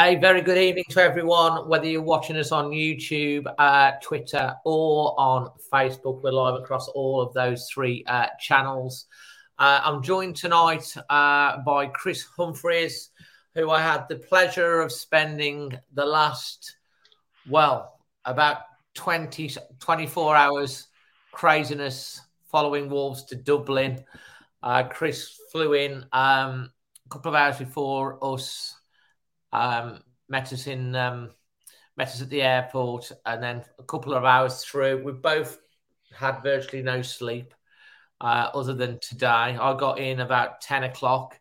A very good evening to everyone, whether you're watching us on YouTube, uh, Twitter, or on Facebook. We're live across all of those three uh, channels. Uh, I'm joined tonight uh, by Chris Humphreys, who I had the pleasure of spending the last, well, about 20, 24 hours craziness following Wolves to Dublin. Uh, Chris flew in um, a couple of hours before us um, met us in um, met us at the airport, and then a couple of hours through, we both had virtually no sleep uh, other than today. I got in about ten o'clock.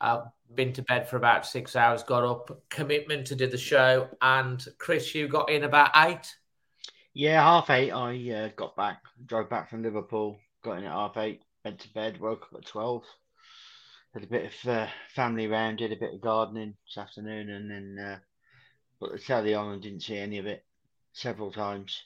I've been to bed for about six hours. Got up, commitment to do the show, and Chris, you got in about eight. Yeah, half eight. I uh, got back, drove back from Liverpool, got in at half eight, went to bed, woke up at twelve had a bit of uh, family round, did a bit of gardening this afternoon, and then uh, put the telly on and didn't see any of it several times,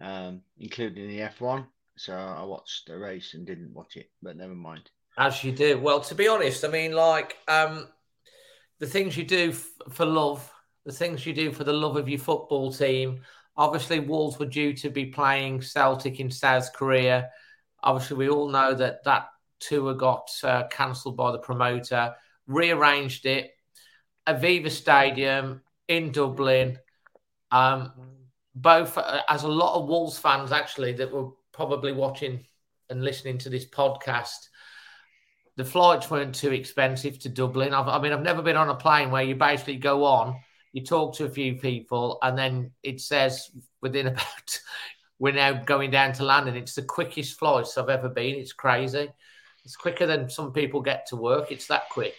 um, including the F1. So I watched the race and didn't watch it, but never mind. As you do. Well, to be honest, I mean, like um, the things you do f- for love, the things you do for the love of your football team. Obviously, Wolves were due to be playing Celtic in South Korea. Obviously, we all know that that tour got uh, cancelled by the promoter, rearranged it. Aviva Stadium in Dublin. Um, both, uh, as a lot of Wolves fans actually that were probably watching and listening to this podcast, the flights weren't too expensive to Dublin. I've, I mean, I've never been on a plane where you basically go on, you talk to a few people, and then it says within about we're now going down to London. It's the quickest flights I've ever been. It's crazy. It's quicker than some people get to work. It's that quick.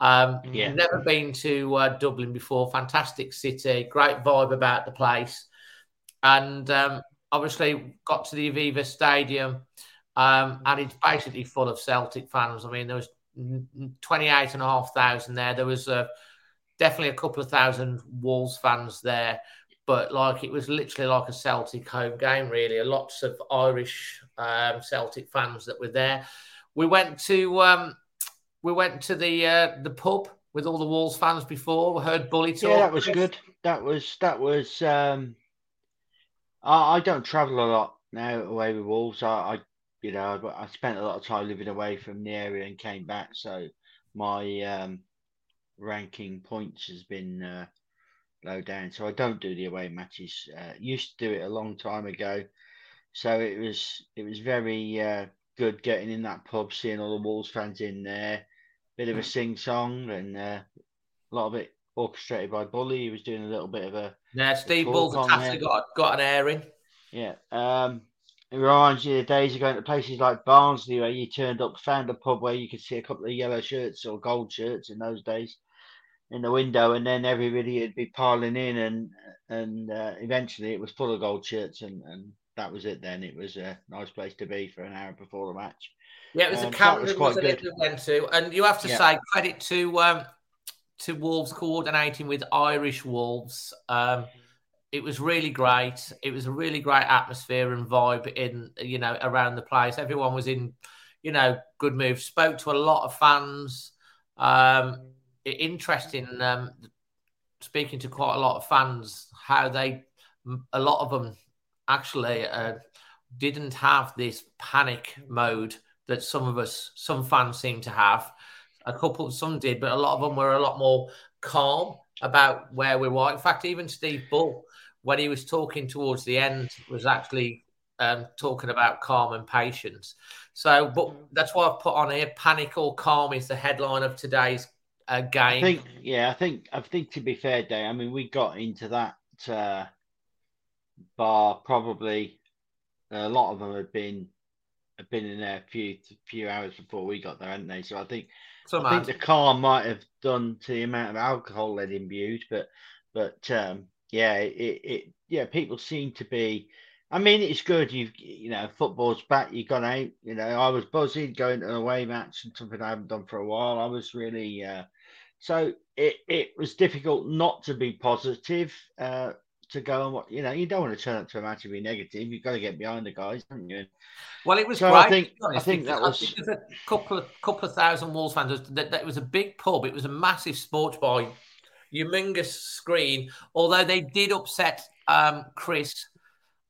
Um, yeah. Never been to uh, Dublin before. Fantastic city, great vibe about the place, and um, obviously got to the Aviva Stadium, um, and it's basically full of Celtic fans. I mean, there was 28 and a half thousand there. There was uh, definitely a couple of thousand Wolves fans there, but like it was literally like a Celtic home game. Really, lots of Irish um, Celtic fans that were there we went to um, we went to the uh, the pub with all the Wolves fans before. We heard Bully talk. Yeah, that was good. That was that was. Um, I, I don't travel a lot now away with Wolves. I, I you know I, I spent a lot of time living away from the area and came back, so my um, ranking points has been uh, low down. So I don't do the away matches. Uh, used to do it a long time ago, so it was it was very uh, good getting in that pub, seeing all the Wolves fans in there. Bit of a sing song and uh, a lot of it orchestrated by Bully. He was doing a little bit of a. Yeah, Steve Bull's got, got an airing. Yeah. Um, it reminds you of the days of going to places like Barnsley where you turned up, found a pub where you could see a couple of yellow shirts or gold shirts in those days in the window, and then everybody would be piling in, and and uh, eventually it was full of gold shirts, and, and that was it. Then it was a nice place to be for an hour before the match. Yeah, it was um, a Camden was quite good. went to, and you have to yeah. say credit to um, to Wolves coordinating with Irish Wolves. Um, it was really great. It was a really great atmosphere and vibe in you know around the place. Everyone was in you know good mood. Spoke to a lot of fans. Um, interesting. Um, speaking to quite a lot of fans, how they a lot of them actually uh, didn't have this panic mode that some of us, some fans seem to have. A couple, some did, but a lot of them were a lot more calm about where we were. In fact, even Steve Bull, when he was talking towards the end, was actually um, talking about calm and patience. So, but that's why I've put on here: "Panic or calm" is the headline of today's uh, game. I think, yeah, I think, I think to be fair, Dave. I mean, we got into that uh, bar probably a lot of them had been had been in there a few few hours before we got there, hadn't they? So I think so I think the car might have done to the amount of alcohol they'd imbued, but but um, yeah, it, it yeah people seem to be. I mean, it's good. You've you know football's back. You gone out. You know, I was buzzing going to an away match and something I haven't done for a while. I was really uh, so it it was difficult not to be positive. Uh, to go and what you know you don't want to turn up to a match and be negative. You've got to get behind the guys, haven't you? Well, it was so great. I think I think that was think a couple of couple of thousand Wolves fans. That, that was a big pub. It was a massive sports bar, humongous screen. Although they did upset um, Chris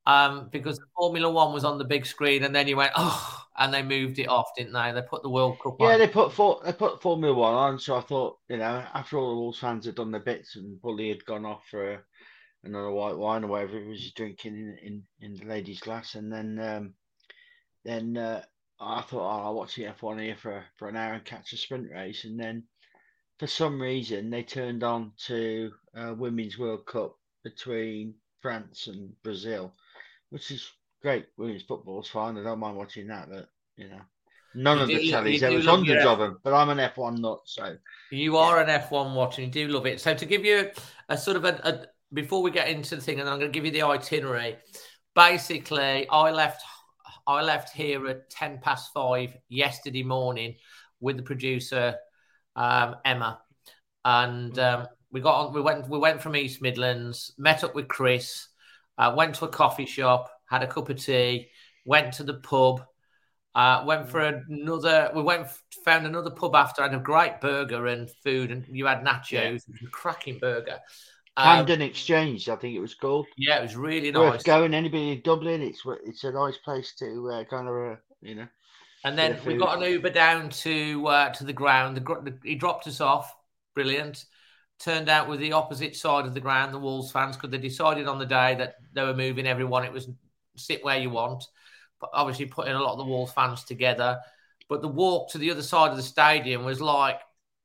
um, because Formula One was on the big screen, and then he went oh, and they moved it off, didn't they? They put the World Cup. Yeah, on. they put for, they put Formula One on. So I thought, you know, after all the Wolves fans had done their bits and Bully had gone off for. A, another white wine or whatever he was drinking in, in, in the lady's glass. And then um, then uh, I thought, oh, I'll watch the F1 here for, for an hour and catch a sprint race. And then for some reason, they turned on to uh, Women's World Cup between France and Brazil, which is great. Women's football is fine. I don't mind watching that, but, you know. None You of the do- tellies. There was hundreds of them, but I'm an F1 nut, so You are an F1 watcher you do love it. So to give you a, sort of a, a before we get into the thing, and I'm going to give you the itinerary. Basically, I left I left here at ten past five yesterday morning with the producer um, Emma, and um, we got on. We went we went from East Midlands, met up with Chris, uh, went to a coffee shop, had a cup of tea, went to the pub. Uh, went for another. We went found another pub after. Had a great burger and food, and you had nachos. Yeah. Cracking burger. Um, Camden Exchange, I think it was called. yeah, it was really nice. Worth going. Anybody in Dublin, it's it's a nice place to uh, kind of uh, you know. And then we got an Uber down to uh, to the ground. The, the, he dropped us off. Brilliant. Turned out with the opposite side of the ground, the Wolves fans, because they decided on the day that they were moving everyone. It was sit where you want. But obviously, putting a lot of the Wolves fans together. But the walk to the other side of the stadium was like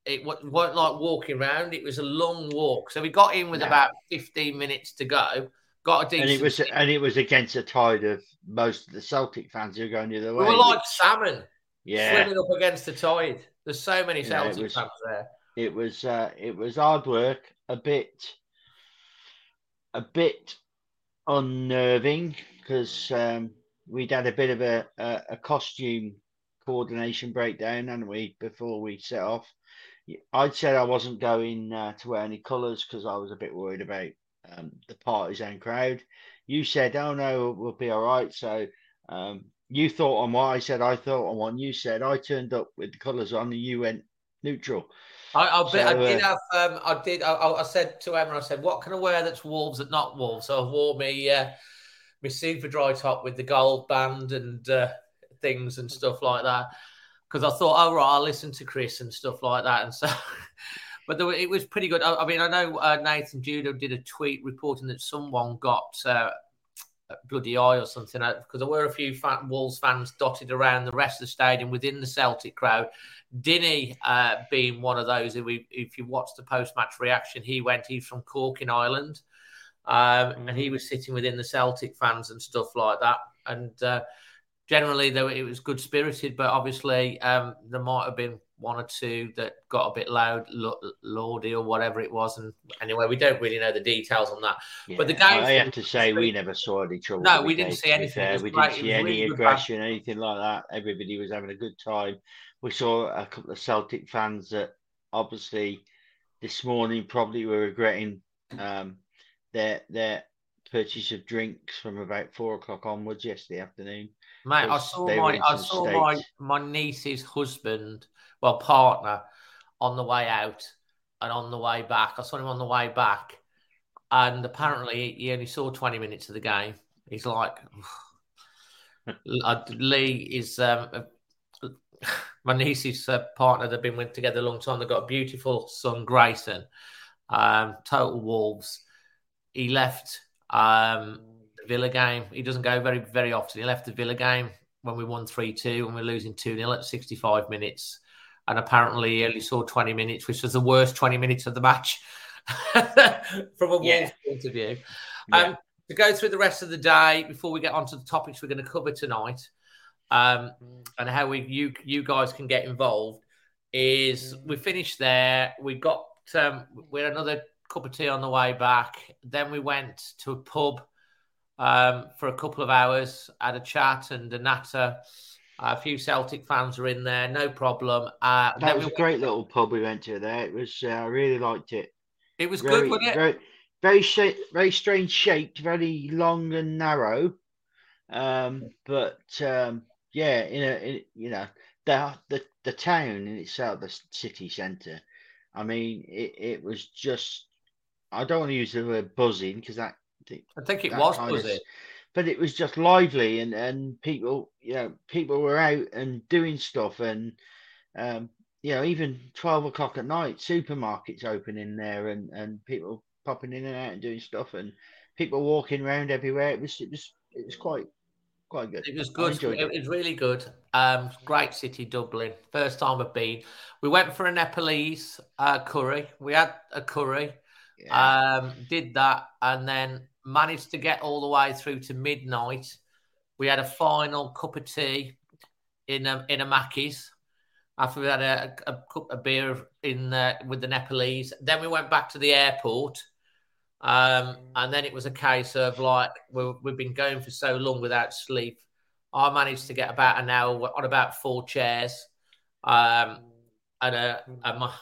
it wa- weren't like walking around. It was a long walk. So we got in with Yeah. about fifteen minutes to go. Got a decent. And it was and it was against the tide of most of the Celtic fans who were going the other way. we were like salmon yeah, swimming up against the tide. There's so many Yeah, Celtic was- fans there. it was uh, it was hard work, a bit a bit unnerving because um, we'd had a bit of a, a, a costume coordination breakdown, hadn't we, before we set off. I'd said I wasn't going uh, to wear any colours because I was a bit worried about um, the partisan crowd. You said, "Oh no, we'll be all right." So um, you thought on what I said I thought on what You said I turned up with the colours on, and you went neutral. I, I, bet I So, did uh, have. Um, I did. I I said to Emma, I said, "What can I wear that's wolves that not wolves?" So I wore me, uh, my super dry top with the gold band and uh, things and stuff like that. Because I thought, oh right, I'll listen to Chris and stuff like that. And so, but were- it was pretty good. I, I mean, I know uh, Nathan Judah did a tweet reporting that someone got uh, a bloody eye or something because there were a few fan, Wolves fans dotted around the rest of the stadium within the Celtic crowd. Dinny uh, being one of those. If, we, if you watch the post-match reaction, he went. He's from Cork in Ireland, um, and he was sitting within the Celtic fans and stuff like that. And uh, generally, though, it was good spirited. But obviously, um, there might have been one or two that got a bit loud, lo- lordy or whatever it was. And anyway, we don't really know the details on that. But the Yeah, game- I have to say, we never saw any trouble. No, we didn't see anything. It fair. was We didn't see any really aggression, anything like that. Everybody was having a good time. We saw a couple of Celtic fans that obviously this morning probably were regretting um, their their purchase of drinks from about four o'clock onwards yesterday afternoon. Mate, I saw my I saw my my niece's husband, well partner, on the way out and on the way back. I saw him on the way back, and apparently he only saw twenty minutes of the game. He's like, Lee is um, my niece's uh, partner. They've been with together a long time. They've got a beautiful son, Grayson. Um, total Wolves. He left um, the Villa game. He doesn't go very very often. He left the Villa game when we won three two and we're losing two 0 at sixty five minutes. And apparently he only saw twenty minutes, which was the worst twenty minutes of the match from a Wolves yeah. point of view. Yeah. Um, to go through the rest of the day before we get onto the topics we're going to cover tonight um, and how we you you guys can get involved is we finished there. We got um, we had another cup of tea on the way back. Then we went to a pub um, for a couple of hours, had a chat and a natter. a few Celtic fans were in there, no problem. Uh, that was we a great little pub we went to there. It was, uh, I really liked it. It was very, good, wasn't it? Very, very, very strange shaped, very long and narrow. Um, but um, yeah, in a in, you know the the the town in itself, the city centre. I mean, it, it was just. I don't want to use the word buzzing because that. I think it was buzzing. Of, but it was just lively and and people you know people were out and doing stuff and um you know even 12 o'clock at night supermarkets open in there and and people popping in and out and doing stuff and people walking around everywhere it was it was it was quite quite good. It was good. It, it. was really good. Um, great city, Dublin. First time I've been. We went for a Nepalese uh, curry. We had a curry. Yeah. Um, did that and then managed to get all the way through to midnight. We had a final cup of tea in a, in a Mackey's after we had a, a, cup of beer in uh, with the Nepalese. Then we went back to the airport um, and then it was a case of like we have been going for so long without sleep. I managed to get about an hour on about four chairs, um, and uh, and my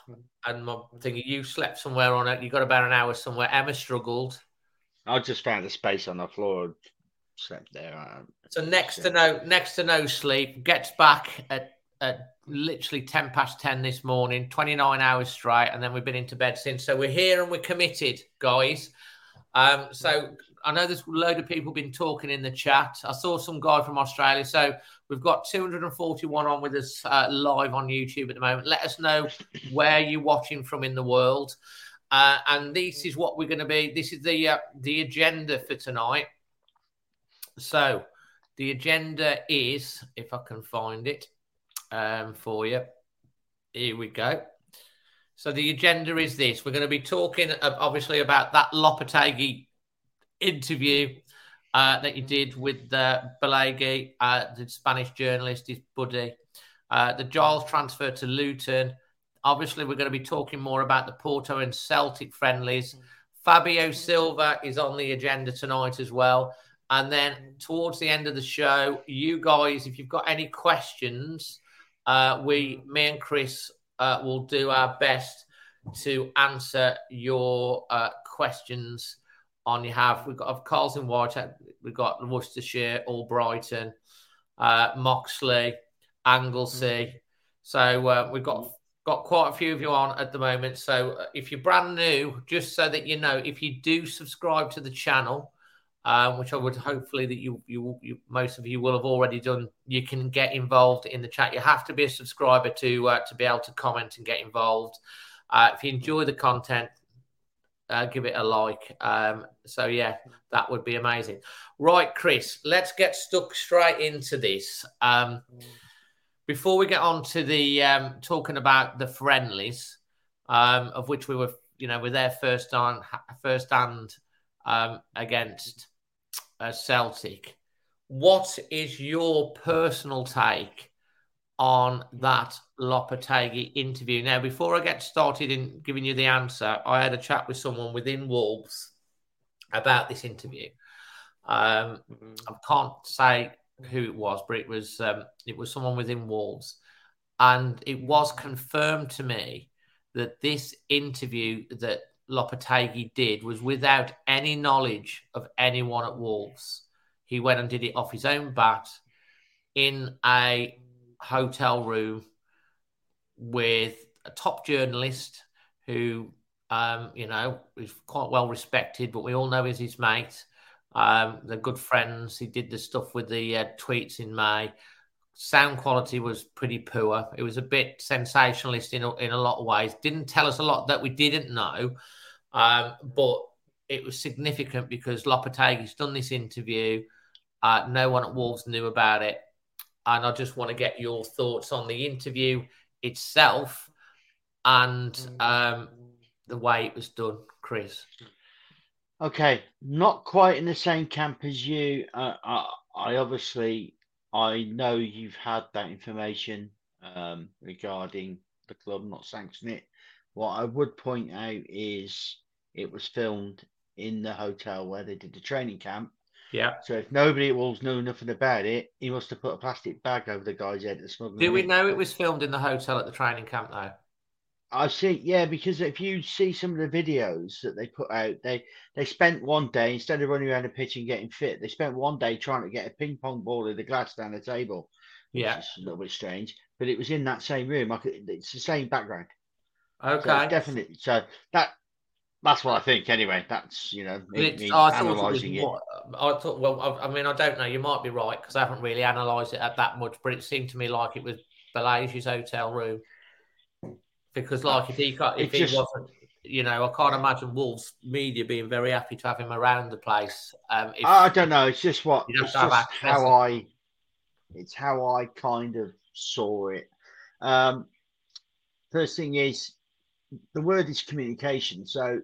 and my thing. You slept somewhere on it. You got about an hour somewhere. Emma struggled. I just found a space on the floor, slept there. So next to no next to no sleep. Gets back at at literally 10 past 10 this morning, 29 hours straight, and then we've been into bed since. So we're here and we're committed, guys. Um, so I know there's a load of people been talking in the chat. I saw some guy from Australia. So we've got 241 on with us uh, live on YouTube at the moment. Let us know where you're watching from in the world. Uh, and this is what we're going to be. This is the uh, the agenda for tonight. So the agenda is, if I can find it, um, for you. Here we go. So the agenda is this: we're going to be talking, obviously, about that Lopetegui interview uh, that you did with uh, Balagué, uh, the Spanish journalist, his buddy, uh, the Giles transfer to Luton. Obviously, we're going to be talking more about the Porto and Celtic friendlies. Fabio Silva is on the agenda tonight as well. And then towards the end of the show, you guys, if you've got any questions, uh, we, me and Chris, uh, will do our best to answer your uh, questions on you have. We've got of Carlson White, we've got Worcestershire, Albrighton, uh, Moxley, Anglesey. So uh, we've got got quite a few of you on at the moment. So uh, if you're brand new, just so that you know, if you do subscribe to the channel, um, which I would hopefully that you, you, you most of you will have already done. You can get involved in the chat. You have to be a subscriber to uh, to be able to comment and get involved. Uh, if you enjoy the content, uh, give it a like. Um, so yeah, that would be amazing. Right, Chris, let's get stuck straight into this. Um, before we get on to the um, talking about the friendlies, um, of which we were, you know, we're there first on first hand um, against uh, Celtic. What is your personal take on that Lopetegui interview? Now, before I get started in giving you the answer, I had a chat with someone within Wolves about this interview. Um, mm-hmm. I can't say who it was, but it was um, it was someone within Wolves, and it was confirmed to me that this interview that Lopetegui did was without any knowledge of anyone at Wolves. He went and did it off his own bat in a hotel room with a top journalist who, um, you know, is quite well respected, but we all know is his mate. Um, they're good friends. He did the stuff with the uh, tweets in May. Sound quality was pretty poor. It was a bit sensationalist in a, in a lot of ways. Didn't tell us a lot that we didn't know, um, but it was significant because Lopetegui's done this interview. Uh, no one at Wolves knew about it, and I just want to get your thoughts on the interview itself and um, the way it was done, Chris. Okay, not quite in the same camp as you. Uh, I, I obviously I know you've had that information um, regarding the club not sanctioning it. What I would point out is it was filmed in the hotel where they did the training camp. Yeah. So if nobody at Wolves knew nothing about it, he must have put a plastic bag over the guy's head to smuggle. Do we know it was filmed in the hotel at the training camp though? I see, yeah, because if you see some of the videos that they put out, they they spent one day instead of running around the pitch and getting fit, they spent one day trying to get a ping pong ball in the glass down the table. which Yeah. is a little bit strange, but it was in that same room. I could, it's the same background. So Okay. definitely. So that that's what I think. Anyway, that's you know me, me I thought analysing it. more- I thought. Well, I, I mean, I don't know. You might be right because I haven't really analysed it at that much, but it seemed to me like it was Balagué's hotel room. Because, like, if he got, if he just- wasn't, you know, I can't imagine Wolves media being very happy to have him around the place. Um, if, I I don't know. It's just what it's just how I. It's how I kind of saw it. Um, first thing is the word is communication. So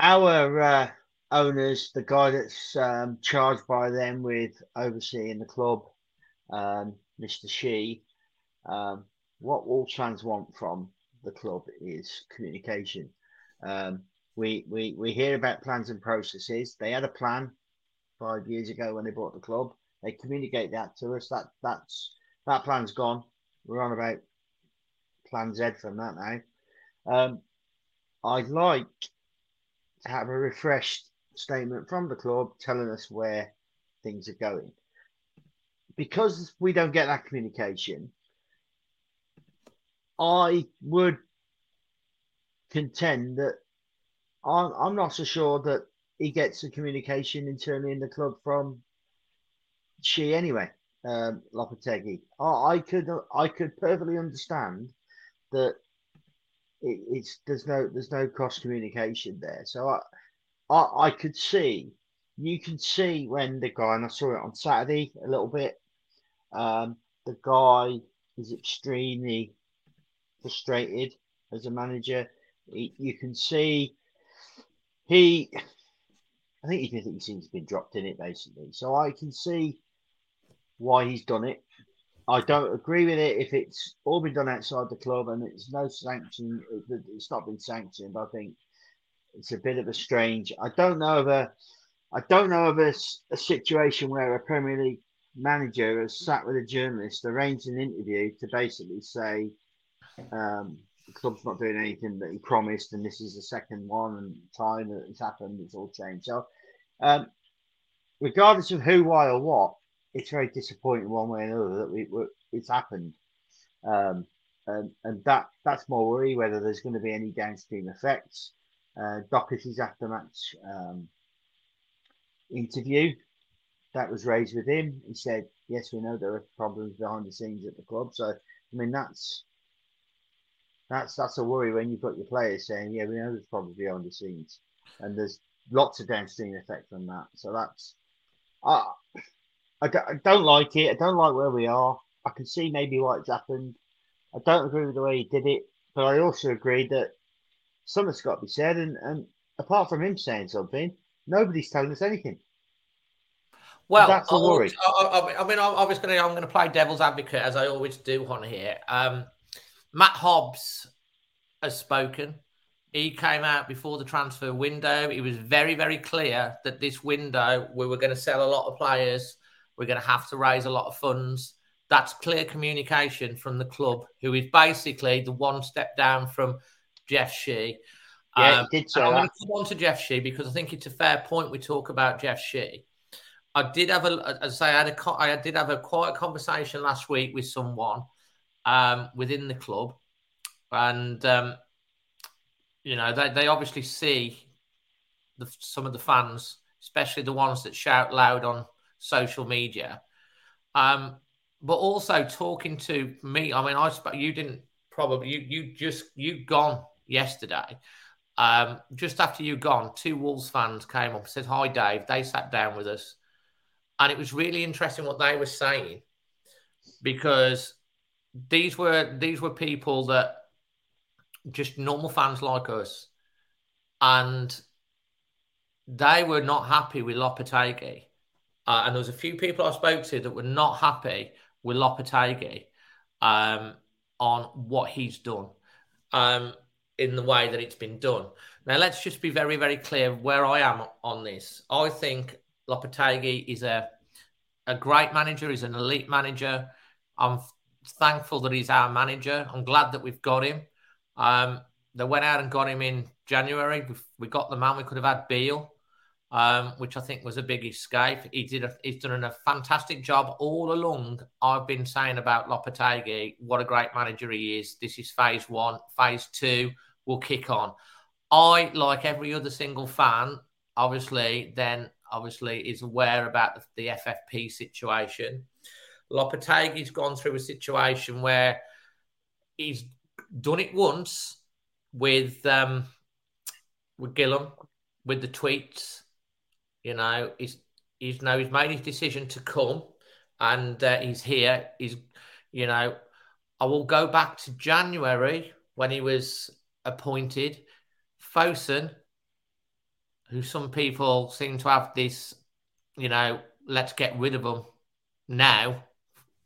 our uh, owners, the guy that's um, charged by them with overseeing the club, um, Mr. Shi, um, what all fans want from the club is communication. Um, we, we we hear about plans and processes. They had a plan five years ago when they bought the club. They communicate that to us. That that's that plan's gone. We're on about plan Z from that now. Um, I'd like to have a refreshed statement from the club telling us where things are going. Because we don't get that communication, I would contend that I'm, I'm not so sure that he gets the communication internally in the club from Shi anyway, um, Lopetegui. I, could I could perfectly understand that it, it's there's no there's no cross communication there. So I, I I could see you can see when the guy and I saw it on Saturday a little bit. Um, the guy is extremely frustrated as a manager. He, you can see he, I think he thinks he's been dropped in it basically. So I can see why he's done it. I don't agree with it if it's all been done outside the club and it's no sanction. It's not been sanctioned. I think it's a bit of a strange. I don't know of a, I don't know of a situation where a Premier League manager has sat with a journalist, arranged an interview to basically say, um, the club's not doing anything that he promised, and this is the second one and time that it's happened. It's all changed. So, um, regardless of who, why, or what, it's very disappointing one way or another that we, we it's happened. Um, and, and that that's my worry whether there's going to be any downstream effects. Uh, Doherty's after match um, interview that was raised with him. He said, "Yes, we know there are problems behind the scenes at the club." So, I mean, that's that's that's a worry when you've got your players saying, "Yeah, we know there's problems behind the scenes," and there's lots of downstream effect from that. So that's I I don't, I don't like it. I don't like where we are. I can see maybe why it's happened. I don't agree with the way he did it, but I also agree that something's got to be said. And, and apart from him saying something, nobody's telling us anything. Well, That's a worry. I, I, I mean, I'm obviously going to I'm going to play devil's advocate as I always do on here. Um, Matt Hobbs has spoken. He came out before the transfer window. He was very, very clear that this window we were going to sell a lot of players. We're going to have to raise a lot of funds. That's clear communication from the club, who is basically the one step down from Jeff Shi. Yeah, Um, did and I'm going to come on to Jeff Shi because I think it's a fair point we talk about Jeff Shi. I did have a, as I say, I had a, I did have a quiet conversation last week with someone um, within the club, and um, you know they, they obviously see the, some of the fans, especially the ones that shout loud on social media, um, but also talking to me. I mean, I you didn't probably you you just you gone yesterday. Um, just after you gone, two Wolves fans came up and said, Hi, Dave. They sat down with us. And it was really interesting what they were saying because these were these were people that just normal fans like us. And they were not happy with Lopetegui. Uh, and there was a few people I spoke to that were not happy with Lopetegui um, on what he's done. Um, in the way that it's been done. Now, let's just be very, very clear where I am on this. I think Lopetegui is a a great manager. He's an elite manager. I'm thankful that he's our manager. I'm glad that we've got him. Um, they went out and got him in January. We, got the man. We could have had Beale, um, which I think was a big escape. He did. A, he's done a fantastic job all along. I've been saying about Lopetegui, what a great manager he is. This is phase one. Phase two will kick on. I, like every other single fan, obviously, then obviously is aware about the, the FFP situation. Lopetegui's gone through a situation where he's done it once with um, with Guillem, with the tweets. You know, he's he's now he's made his decision to come, and uh, he's here. He's, you know, I will go back to January when he was appointed. Fosun, who some people seem to have this, you know, let's get rid of him now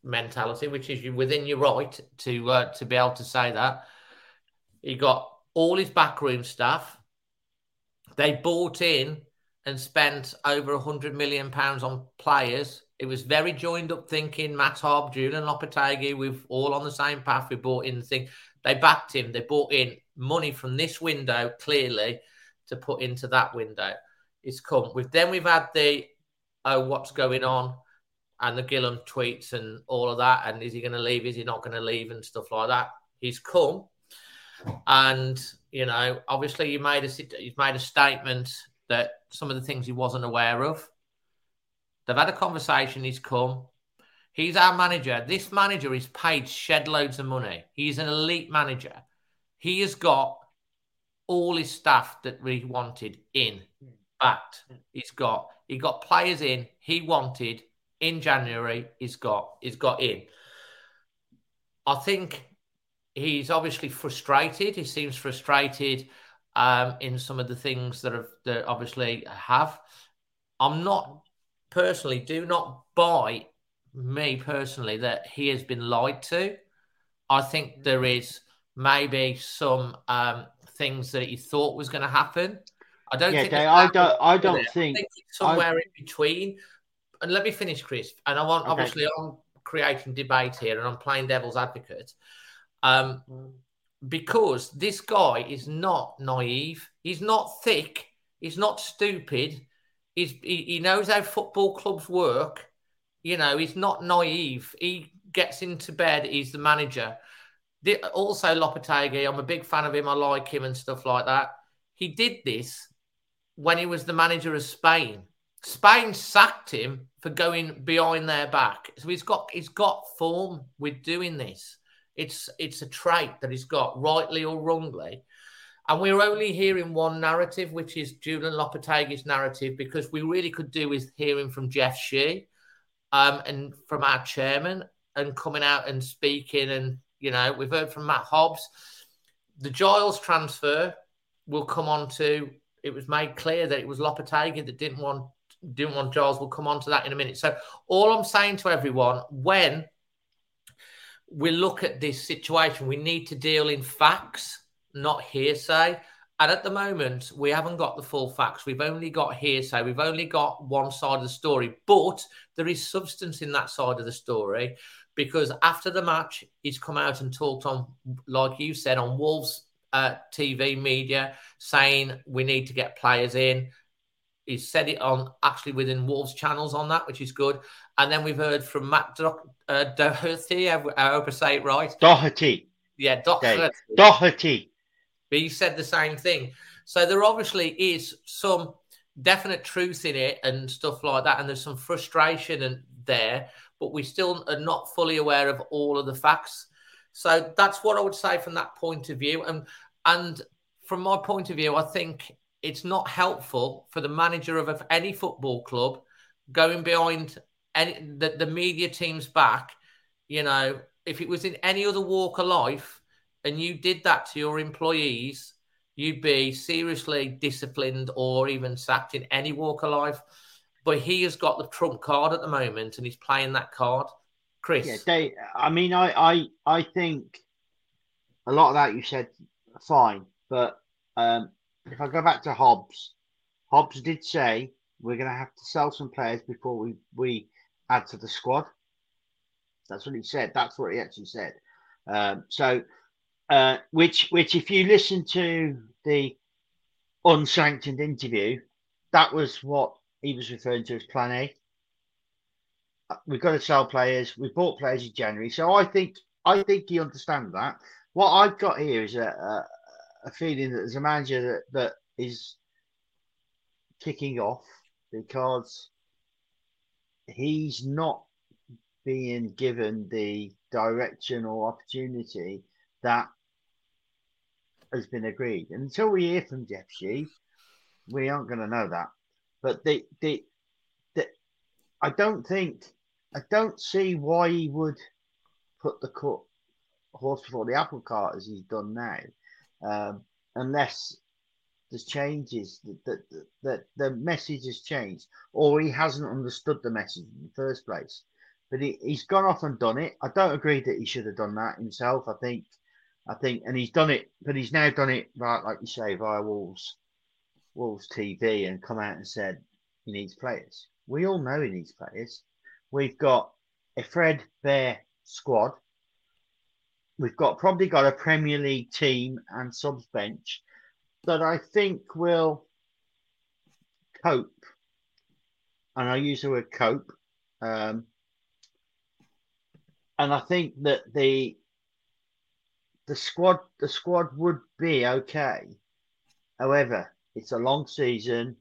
mentality, which is within your right to uh, to be able to say that. He got all his backroom staff. They bought in and spent over a hundred million pounds on players. It was very joined up thinking. Matt Hobb, Julian Lopetegui, we've all on the same path. We bought in the thing. They backed him. They bought in money from this window clearly to put into that window. It's come. With then we've had the oh what's going on and the Guillem tweets and all of that. And is he going to leave? Is he not going to leave? And stuff like that. He's come, and you know, obviously, he made a he's made a statement that some of the things he wasn't aware of. They've had a conversation. He's come. He's our manager. This manager is paid shed loads of money. He's an elite manager. He has got all his staff that we wanted in, hmm. But He's got he got players in he wanted in January. He's got he's got in. I think he's obviously frustrated. He seems frustrated um, in some of the things that have that obviously have. I'm not personally do not buy me personally that he has been lied to. I think there is maybe some um, things that he thought was going to happen. I don't Yeah, think Dave, I don't- I don't think- it's somewhere in between. And let me finish, Chris. And I want Okay. obviously I'm creating debate here, and I'm playing devil's advocate. Um, because this guy is not naive. He's not thick. He's not stupid. He's, he, he knows how football clubs work. You know, he's not naive. He gets into bed. He's the manager. The, also, Lopetegui, I'm a big fan of him. I like him and stuff like that. He did this when he was the manager of Spain. Spain sacked him for going behind their back. So he's got he's got form with doing this. It's it's a trait that he's got, rightly or wrongly. And we're only hearing one narrative, which is Julian Lopetegui's narrative, because we really could do with hearing from Jeff Shi um, and from our chairman and coming out and speaking. And, you know, we've heard from Matt Hobbs. The Giles transfer will come on to, it was made clear that it was Lopetegui that didn't want didn't want Giles. We'll come on to that in a minute. So all I'm saying to everyone, when we look at this situation, we need to deal in facts, not hearsay. And at the moment, we haven't got the full facts. We've only got hearsay. We've only got one side of the story, but there is substance in that side of the story because after the match, he's come out and talked on, like you said, on Wolves uh, TV media, saying we need to get players in. He's said it on actually within Wolves channels on that, which is good. And then we've heard from Matt Do- uh, Doherty. I, I hope I say it right. Doherty. Yeah, Doherty. Doherty. But he said the same thing. So there obviously is some definite truth in it and stuff like that, and there's some frustration and there, but we still are not fully aware of all of the facts. So that's what I would say from that point of view. And and from my point of view, I think it's not helpful for the manager of any football club going behind any the, the media team's back. You know, if it was in any other walk of life and you did that to your employees, you'd be seriously disciplined or even sacked in any walk of life. But he has got the trump card at the moment and he's playing that card. Chris. Yeah, I mean, I, I, I think a lot of that you said fine, but um, if I go back to Hobbs, Hobbs did say we're going to have to sell some players before we we add to the squad. That's what he said. That's what he actually said. Um, so uh, which which if you listen to the unsanctioned interview, that was what he was referring to as Plan A. Uh, we've got to sell players. We bought players in January, so I think I think he understands that. What I've got here is a, a, a feeling that there's a manager that, that is kicking off because he's not being given the direction or opportunity that has been agreed. And until we hear from Jeff Shi, we aren't going to know that. But the, the, the, I don't think, I don't see why he would put the horse before the apple cart as he's done now, um, unless there's changes that, that, the message has changed or he hasn't understood the message in the first place. But he, he's gone off and done it. I don't agree that he should have done that himself. I think I think, and he's done it, but he's now done it right, like you say, via Wolves, Wolves TV, and come out and said he needs players. We all know he needs players. We've got a Fred Bear squad. We've got probably got a Premier League team and subs bench that I think will cope. And I use the word cope. Um, and I think that the the squad the squad would be okay. However, it's a long season.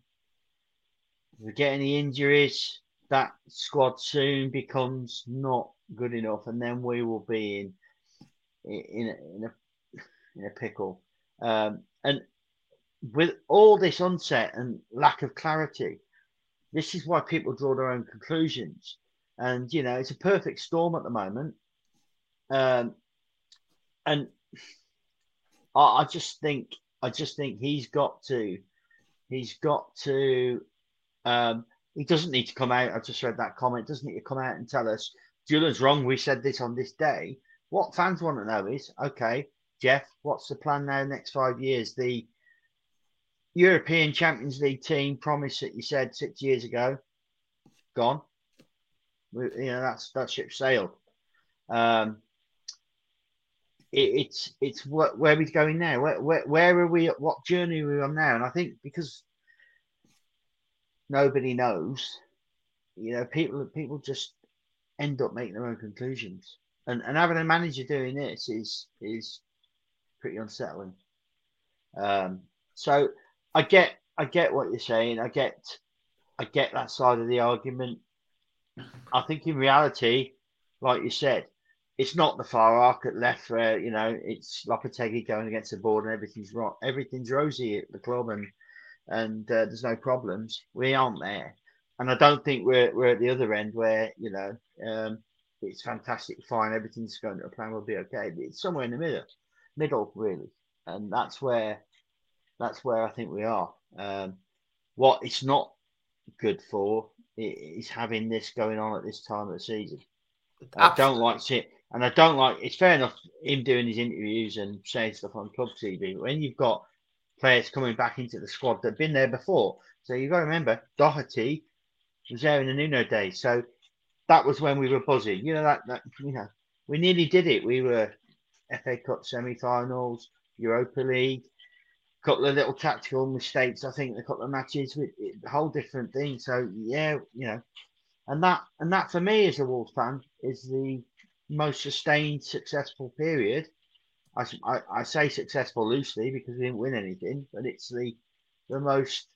If we get any injuries, that squad soon becomes not good enough, and then we will be in in a, in a, in a pickle. Um, and with all this onset and lack of clarity, this is why people draw their own conclusions. And you know, it's a perfect storm at the moment. Um, and I, I just think I just think he's got to he's got to um, he doesn't need to come out. I just read that comment. Doesn't need to come out and tell us Julian's wrong. We said this on this day. What fans want to know is okay, Jeff. What's the plan now? Next five years, the European Champions League team promise that you said six years ago, gone. We, you know that's that ship sailed. Um, it, it's it's what, where are we going now? Where, where where are we? At what journey are we on now? And I think because nobody knows, you know, people people just end up making their own conclusions. And and having a manager doing this is is pretty unsettling. Um, so I get I get what you're saying. I get I get that side of the argument. I think in reality, like you said, it's not the far arc at left where you know it's Lopetegui going against the board and everything's right, everything's rosy at the club and and uh, there's no problems. We aren't there, and I don't think we're we're at the other end where you know um, it's fantastic, fine, everything's going to plan, we'll be okay. It's somewhere in the middle, middle really, and that's where that's where I think we are. Um, what it's not good for is having this going on at this time of the season. I don't like it. And I don't like it's fair enough him doing his interviews and saying stuff on club TV, but when you've got players coming back into the squad that've been there before, so you've got to remember Doherty was there in the Nuno days. So that was when we were buzzing. You know that that you know we nearly did it. We were FA Cup semi-finals, Europa League, a couple of little tactical mistakes. I think a couple of matches with a whole different thing. So yeah, you know, and that and that for me as a Wolves fan is the most sustained successful period. I, I, I say successful loosely because we didn't win anything, but it's the the most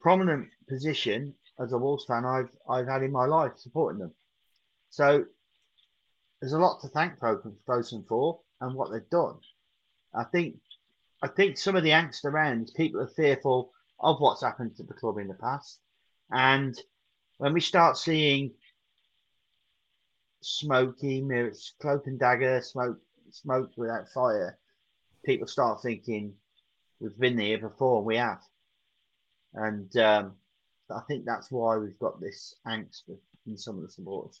prominent position as a Wolves fan I've I've had in my life supporting them. So there's a lot to thank Fosun for and what they've done. I think I think some of the angst around people are fearful of what's happened to the club in the past. And when we start seeing smoky mirrors, cloak and dagger, smoke smoke without fire, people start thinking we've been there before, and we have. And um, I think that's why we've got this angst in some of the supporters.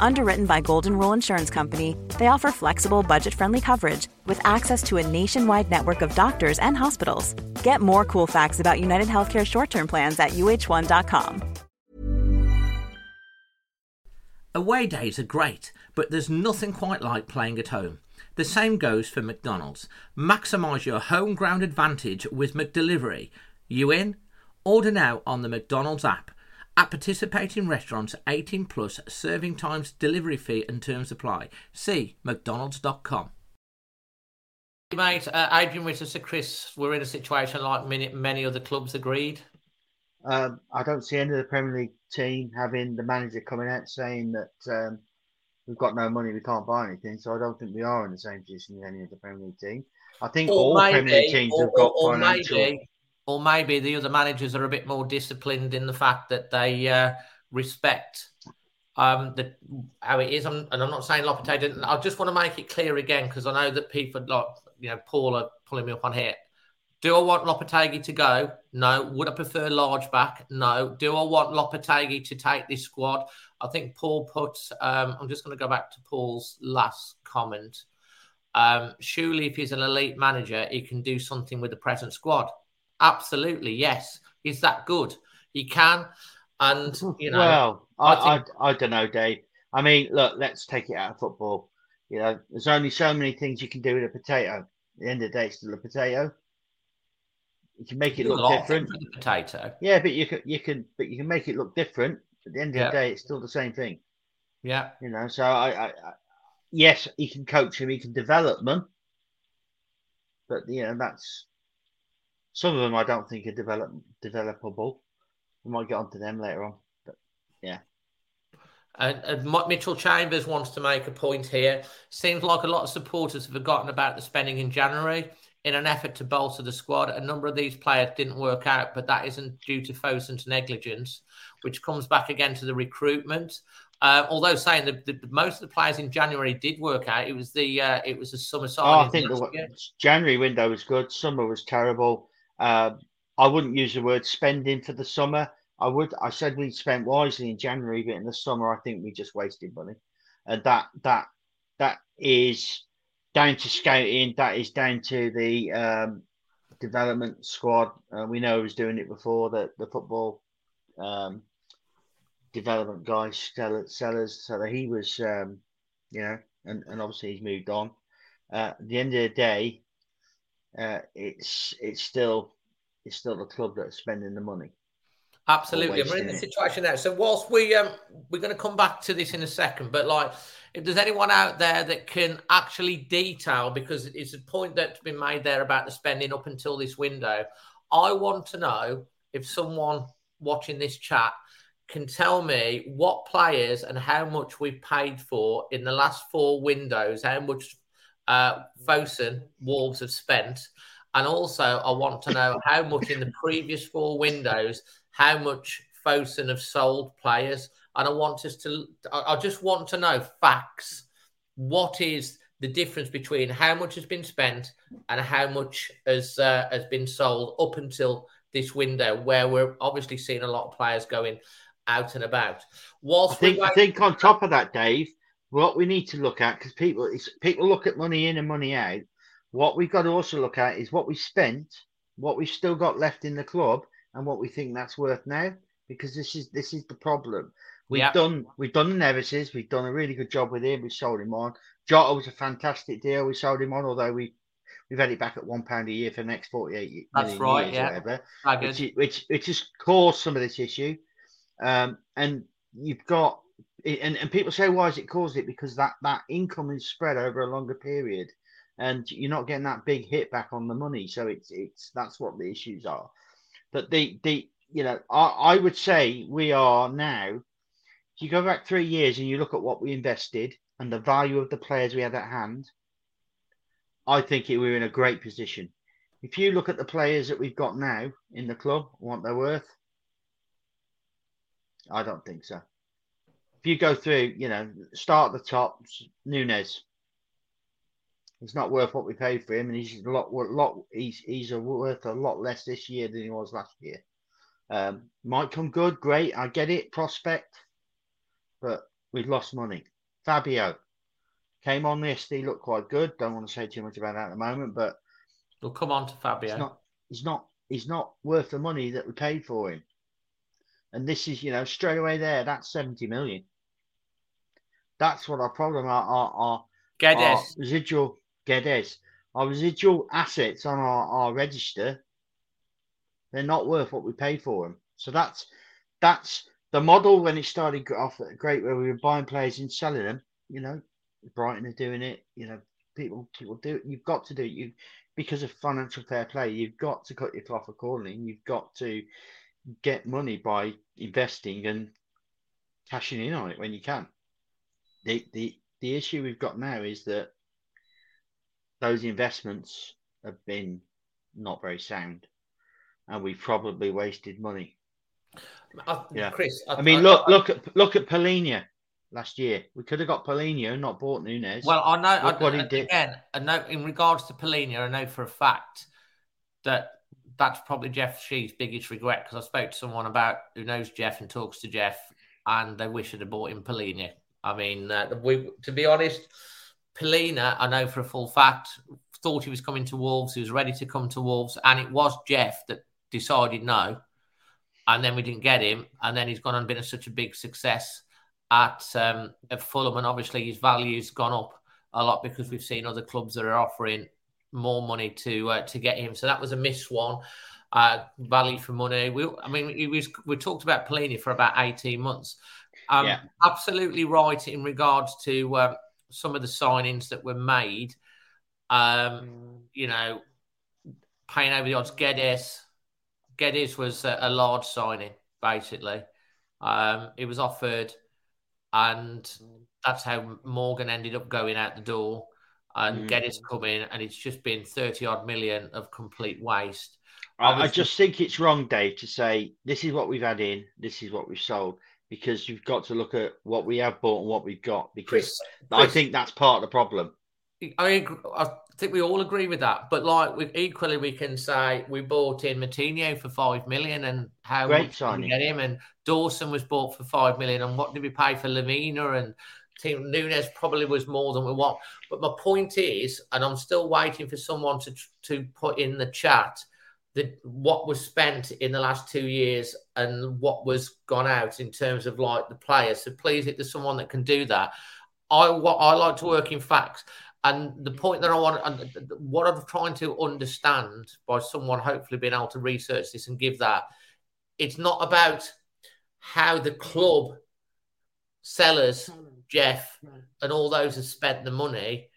Underwritten by Golden Rule Insurance Company, they offer flexible, budget friendly coverage with access to a nationwide network of doctors and hospitals. Get more cool facts about United Healthcare short term plans at uhone.com. Away days are great, but there's nothing quite like playing at home. The same goes for McDonald's. Maximise your home ground advantage with McDelivery. You in? Order now on the McDonald's app. At participating restaurants, 18 plus serving times, delivery fee and terms apply. See mcdonalds.com. Mate, uh, Adrian Witters and Chris, we're in a situation like many, many other clubs agreed. Um, I don't see any of the Premier League team having the manager coming out saying that um, we've got no money, we can't buy anything. So I don't think we are in the same position as any of the Premier League teams. I think or all maybe, Premier League teams or, have got or, or financial. Maybe, or maybe the other managers are a bit more disciplined in the fact that they uh, respect um, the how it is. I'm, and I'm not saying Lopetegui. I just want to make it clear again because I know that people like you know Paul are pulling me up on here. Do I want Lopetegui to go? No. Would I prefer Lage back? No. Do I want Lopetegui to take this squad? I think Paul put. Um, I'm just going to go back to Paul's last comment. Um, surely, if he's an elite manager, he can do something with the present squad. Absolutely, yes. He's that good. He can. And, you know. Well, I, I, think... I, I, don't know, Dave. I mean, look, let's take it out of football. You know, there's only so many things you can do with a potato. At the end of the day, it's still a potato. You can make it look different. Potato. Yeah, but you can, you can, but you can make it look different. At the end of the day, it's still the same thing. Yeah. You know, so I, I, I yes, he can coach him, he can develop them, but you know that's some of them I don't think are develop developable. We might get onto them later on, but yeah. And, and Mitchell Chambers wants to make a point here. Seems like a lot of supporters have forgotten about the spending in January in an effort to bolster the squad. A number of these players didn't work out, but that isn't due to Fosun's negligence, which comes back again to the recruitment. Uh, although saying that the, most of the players in January did work out, it was the uh, it was the summer side. Oh, I think the January window was good. Summer was terrible. Uh, I wouldn't use the word spending for the summer. I would. I said we spent wisely in January, but in the summer, I think we just wasted money, and that that that is down to scouting. That is down to the um, development squad. Uh, we know was doing it before the the football um, development guy Sellars, So that he was, um, you know, and, and obviously he's moved on. Uh, at the end of the day, uh, it's it's still it's still the club that's spending the money. Absolutely, we're in the situation now. So whilst we um we're going to come back to this in a second, but like if there's anyone out there that can actually detail because it's a point that's been made there about the spending up until this window, I want to know if someone watching this chat can tell me what players and how much we've paid for in the last four windows, how much uh, Fosun Wolves have spent. And also, I want to know how much in the previous four windows, how much Fosun have sold players. And I want us to, I just want to know facts. What is the difference between how much has been spent and how much has uh, has been sold up until this window, where we're obviously seeing a lot of players going out and about. Whilst I think, I think on top of that, Dave, what we need to look at because people it's, people look at money in and money out. What we've got to also look at is what we spent, what we've still got left in the club, and what we think that's worth now. Because this is this is the problem. We've done we've done the Nevises, we've done a really good job with him. We sold him on. Jota was a fantastic deal. We sold him on, although we we've had it back at one pound a year for the next forty eight. That's right, years yeah. Or whatever which, which which has caused some of this issue. Um, and you've got and, and people say why has it caused it? Because that that income is spread over a longer period and you're not getting that big hit back on the money. So it's it's that's what the issues are. But the the you know i, I would say we are now if you go back three years and you look at what we invested and the value of the players we had at hand i think we're in a great position. If you look at the players that we've got now in the club, what they're worth, I don't think so. You go through, you know, start at the top, Nunes. He's not worth what we paid for him, and he's a lot, lot. He's he's a, worth a lot less this year than he was last year. Um, might come good, great. I get it, prospect, but we've lost money. Fabio came on this. He looked quite good. Don't want to say too much about that at the moment, but We'll come on to Fabio. He's not. He's not. He's not worth the money that we paid for him. And this is, you know, straight away there. That's seventy million. That's what our problem are. Our, our, our Guedes. residual Guedes, our residual assets on our, our register. They're not worth what we paid for them. So that's that's the model when it started off great, where we were buying players and selling them. You know, Brighton are doing it. You know, people people do it. You've got to do it. You because of financial fair play. You've got to cut your cloth accordingly. and You've got to get money by investing and cashing in on it when you can. The the the issue we've got now is that those investments have been not very sound, and we've probably wasted money. I, Yeah. Chris. I mean, look look at look at Palhinha last year. We could have got Palhinha and not bought Nunes. Well, I know. Look I, what he did. Again, I know in regards to Palhinha, I know for a fact that that's probably Jeff Shi's biggest regret because I spoke to someone about who knows Jeff and talks to Jeff, and they wish they'd have bought him Polina. I mean, uh, we to be honest, Palhinha, I know for a full fact, thought he was coming to Wolves. He was ready to come to Wolves, and it was Jeff that decided no. And then we didn't get him, and then he's gone and been a, such a big success at um, at Fulham, and obviously his value's gone up a lot because we've seen other clubs that are offering more money to uh, to get him. So that was a miss one. Uh, value for money. We, I mean, we, we, talked about Palhinha for about eighteen months. Um, Yeah. Absolutely right in regards to um, some of the signings that were made. Um, you know, paying over the odds. Guedes, Guedes was a, a large signing, basically. Um, it was offered, and that's how Morgan ended up going out the door. And Mm. Guedes come in, and it's just been thirty odd million of complete waste. I, I just think it's wrong, Dave, to say this is what we've had in, this is what we've sold, because you've got to look at what we have bought and what we've got. Because Chris, I Chris, think that's part of the problem. I agree, I think we all agree with that. But like, we, equally, we can say we bought in Moutinho for five million, and how Great much did signing. we get him? And Dawson was bought for five million, and what did we pay for Lavina? And Team Nunes probably was more than we want. But my point is, and I'm still waiting for someone to to put in the chat that what was spent in the last two years and what was gone out in terms of like the players. So please, if there's someone that can do that, I what I like to work in facts. And the point that I want, and what I'm trying to understand by someone hopefully being able to research this and give that, it's not about how the club sellers, Jeff, and all those have spent the money.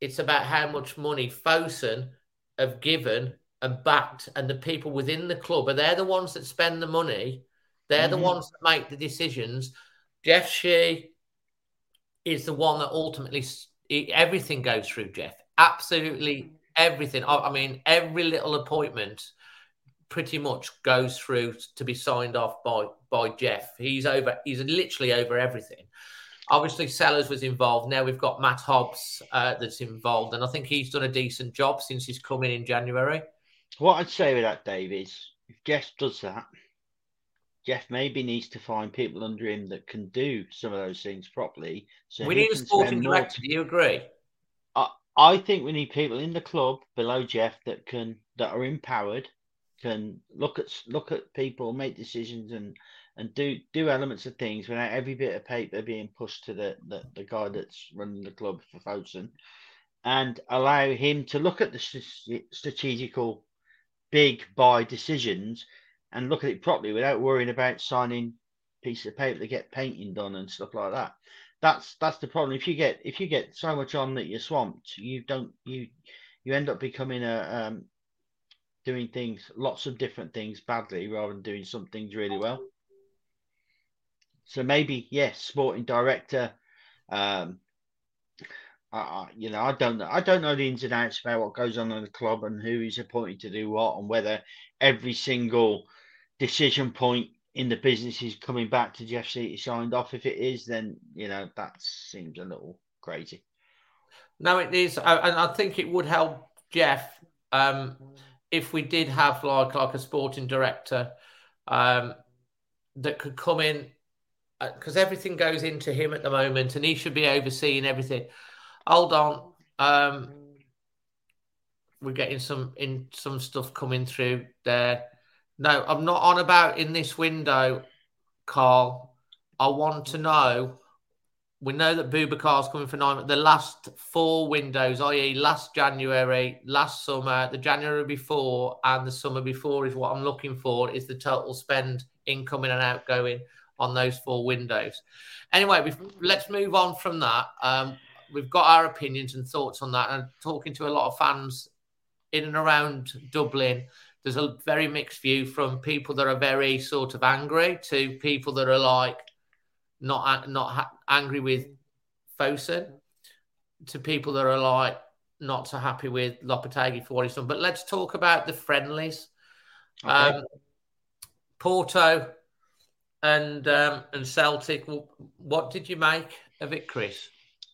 It's about how much money Fosun have given and backed, and the people within the club are they're the ones that spend the money. They're the Mhm. ones that make the decisions. Jeff Shi is the one that ultimately everything goes through Jeff. Absolutely everything. I, I mean, every little appointment pretty much goes through to be signed off by by Jeff. He's over. He's literally over everything. Obviously, Sellars was involved. Now we've got Matt Hobbs uh, that's involved, and I think he's done a decent job since he's come in in January. What I'd say with that, Dave, is if Jeff does that, Jeff maybe needs to find people under him that can do some of those things properly. So we need a sporting director. Do you agree? I, I think we need people in the club below Jeff that can that are empowered, can look at look at people, make decisions, and and do do elements of things without every bit of paper being pushed to the the, the guy that's running the club for Fosun, and allow him to look at the strategical big buy decisions and look at it properly without worrying about signing pieces of paper to get painting done and stuff like that. That's that's the problem. If you get if you get so much on that you're swamped, you don't you you end up becoming a um, doing things lots of different things badly rather than doing some things really well. So maybe yes, sporting director. Um, I, you know, I don't know. I don't know the ins and outs about what goes on in the club and who is appointed to do what, and whether every single decision point in the business is coming back to Jeff Seaty signed off. If it is, then you know that seems a little crazy. No, it is, and I think it would help Jeff um, if we did have like like a sporting director um, that could come in because uh, everything goes into him at the moment, and he should be overseeing everything. Hold on, um, we're getting some in some stuff coming through there. No, I'm not on about in this window, Carl. I want to know. We know that Boubacar's coming for nine. The last four windows, i.e., last January, last summer, the January before, and the summer before, is what I'm looking for. Is the total spend incoming and outgoing on those four windows? Anyway, let's move on from that. Um, we've got our opinions and thoughts on that, and talking to a lot of fans in and around Dublin there's a very mixed view from people that are very sort of angry to people that are like not not ha- angry with Fosun to people that are like not so happy with Lopetegui for what he's done. But let's talk about the friendlies. Okay. Um, Porto and um, and Celtic. What did you make of it, Chris?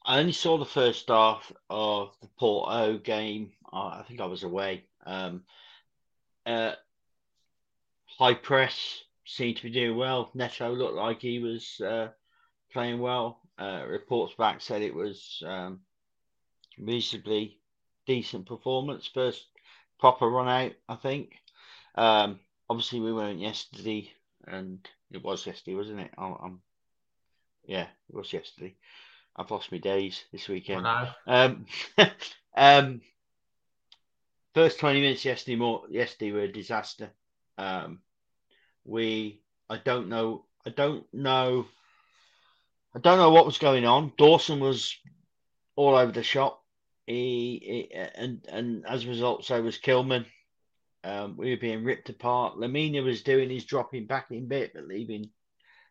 I only saw the first half of the Porto game. I think I was away. Um, uh, high press seemed to be doing well. Neto looked like he was uh, playing well. Uh, reports back said it was um, reasonably decent performance. First proper run out, I think. Um, obviously, we weren't yesterday, and it was yesterday, wasn't it? I, am yeah, it was yesterday. I've lost my days this weekend. Um, um, first 20 minutes yesterday more yesterday were a disaster. Um, we I don't know I don't know I don't know what was going on. Dawson was all over the shop. He, he and and as a result, so was Kilman. Um, we were being ripped apart. Lemina was doing his dropping back in bit, but leaving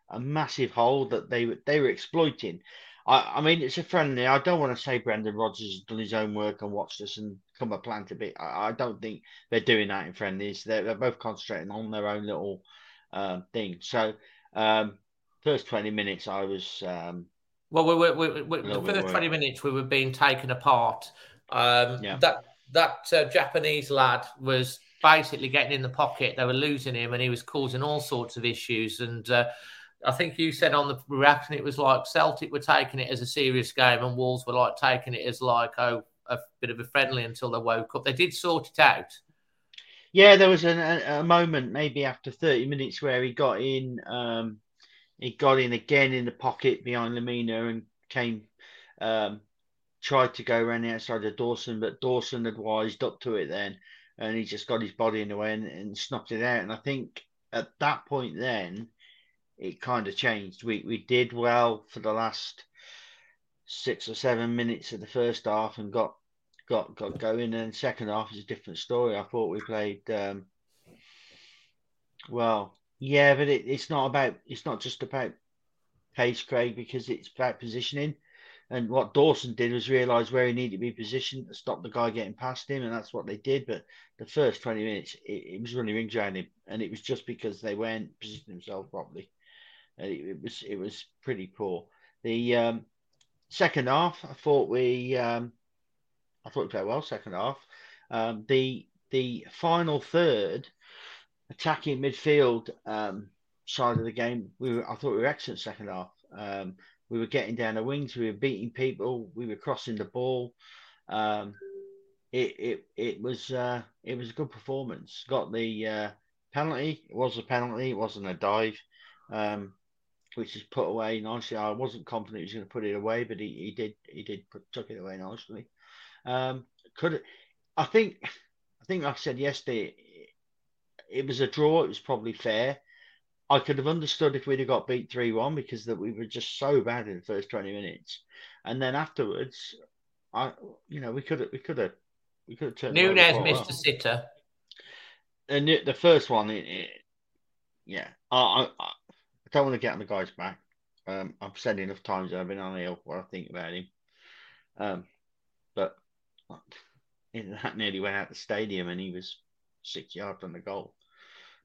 a massive hole that they were they were exploiting. I, I mean, it's a friendly. I don't want to say Brendan Rodgers has done his own work and watched us and come a plant a bit. I, I don't think they're doing that in friendlies. They're, they're both concentrating on their own little um, thing. So, um, first 20 minutes, I was. Um, well, we were, we, we, the first 20 minutes, we were being taken apart. Um, yeah. That, that uh, Japanese lad was basically getting in the pocket. They were losing him and he was causing all sorts of issues. And, uh, I think you said on the reaction it was like Celtic were taking it as a serious game and Wolves were like taking it as like oh a bit of a friendly until they woke up. They did sort it out. Yeah, there was a, a, moment maybe after 30 minutes where he got in. Um, he got in again in the pocket behind Lemina and came, um, tried to go around the outside of Dawson, but Dawson had wised up to it then, and he just got his body in the way and, and snuffed it out. And I think at that point then it kind of changed. We we did well for the last six or seven minutes of the first half and got got got going. And second half is a different story. I thought we played um, well. Yeah, but it, it's not about it's not just about pace, Craig, because it's about positioning. And what Dawson did was realise where he needed to be positioned to stop the guy getting past him, and that's what they did. But the first 20 minutes, it, it was running rings around him, and it was just because they weren't positioning themselves properly. It, was it was pretty poor. The um, second half, I thought we, um, I thought we played well. Second half, um, the the final third, attacking midfield um, side of the game, we were, I thought we were excellent second half. Um, we were getting down the wings, we were beating people, we were crossing the ball. Um, it it it was uh, it was a good performance. Got the uh, penalty. It was a penalty. It wasn't a dive, um, which is put away nicely. I wasn't confident he was going to put it away, but he, he did. He did put, took it away nicely. Um, could it, I think I think like I said yesterday, it was a draw. It was probably fair. I could have understood if we'd have got beat three one because that we were just so bad in the first twenty minutes, and then afterwards, I you know we could have we could have we could have turned. Nunes missed a sitter. And the first one, it, it, yeah, I, I, I don't want to get on the guy's back. Um, I've said enough times I've been on ill what I think about him. Um, but that nearly went out the stadium, and he was six yards from the goal.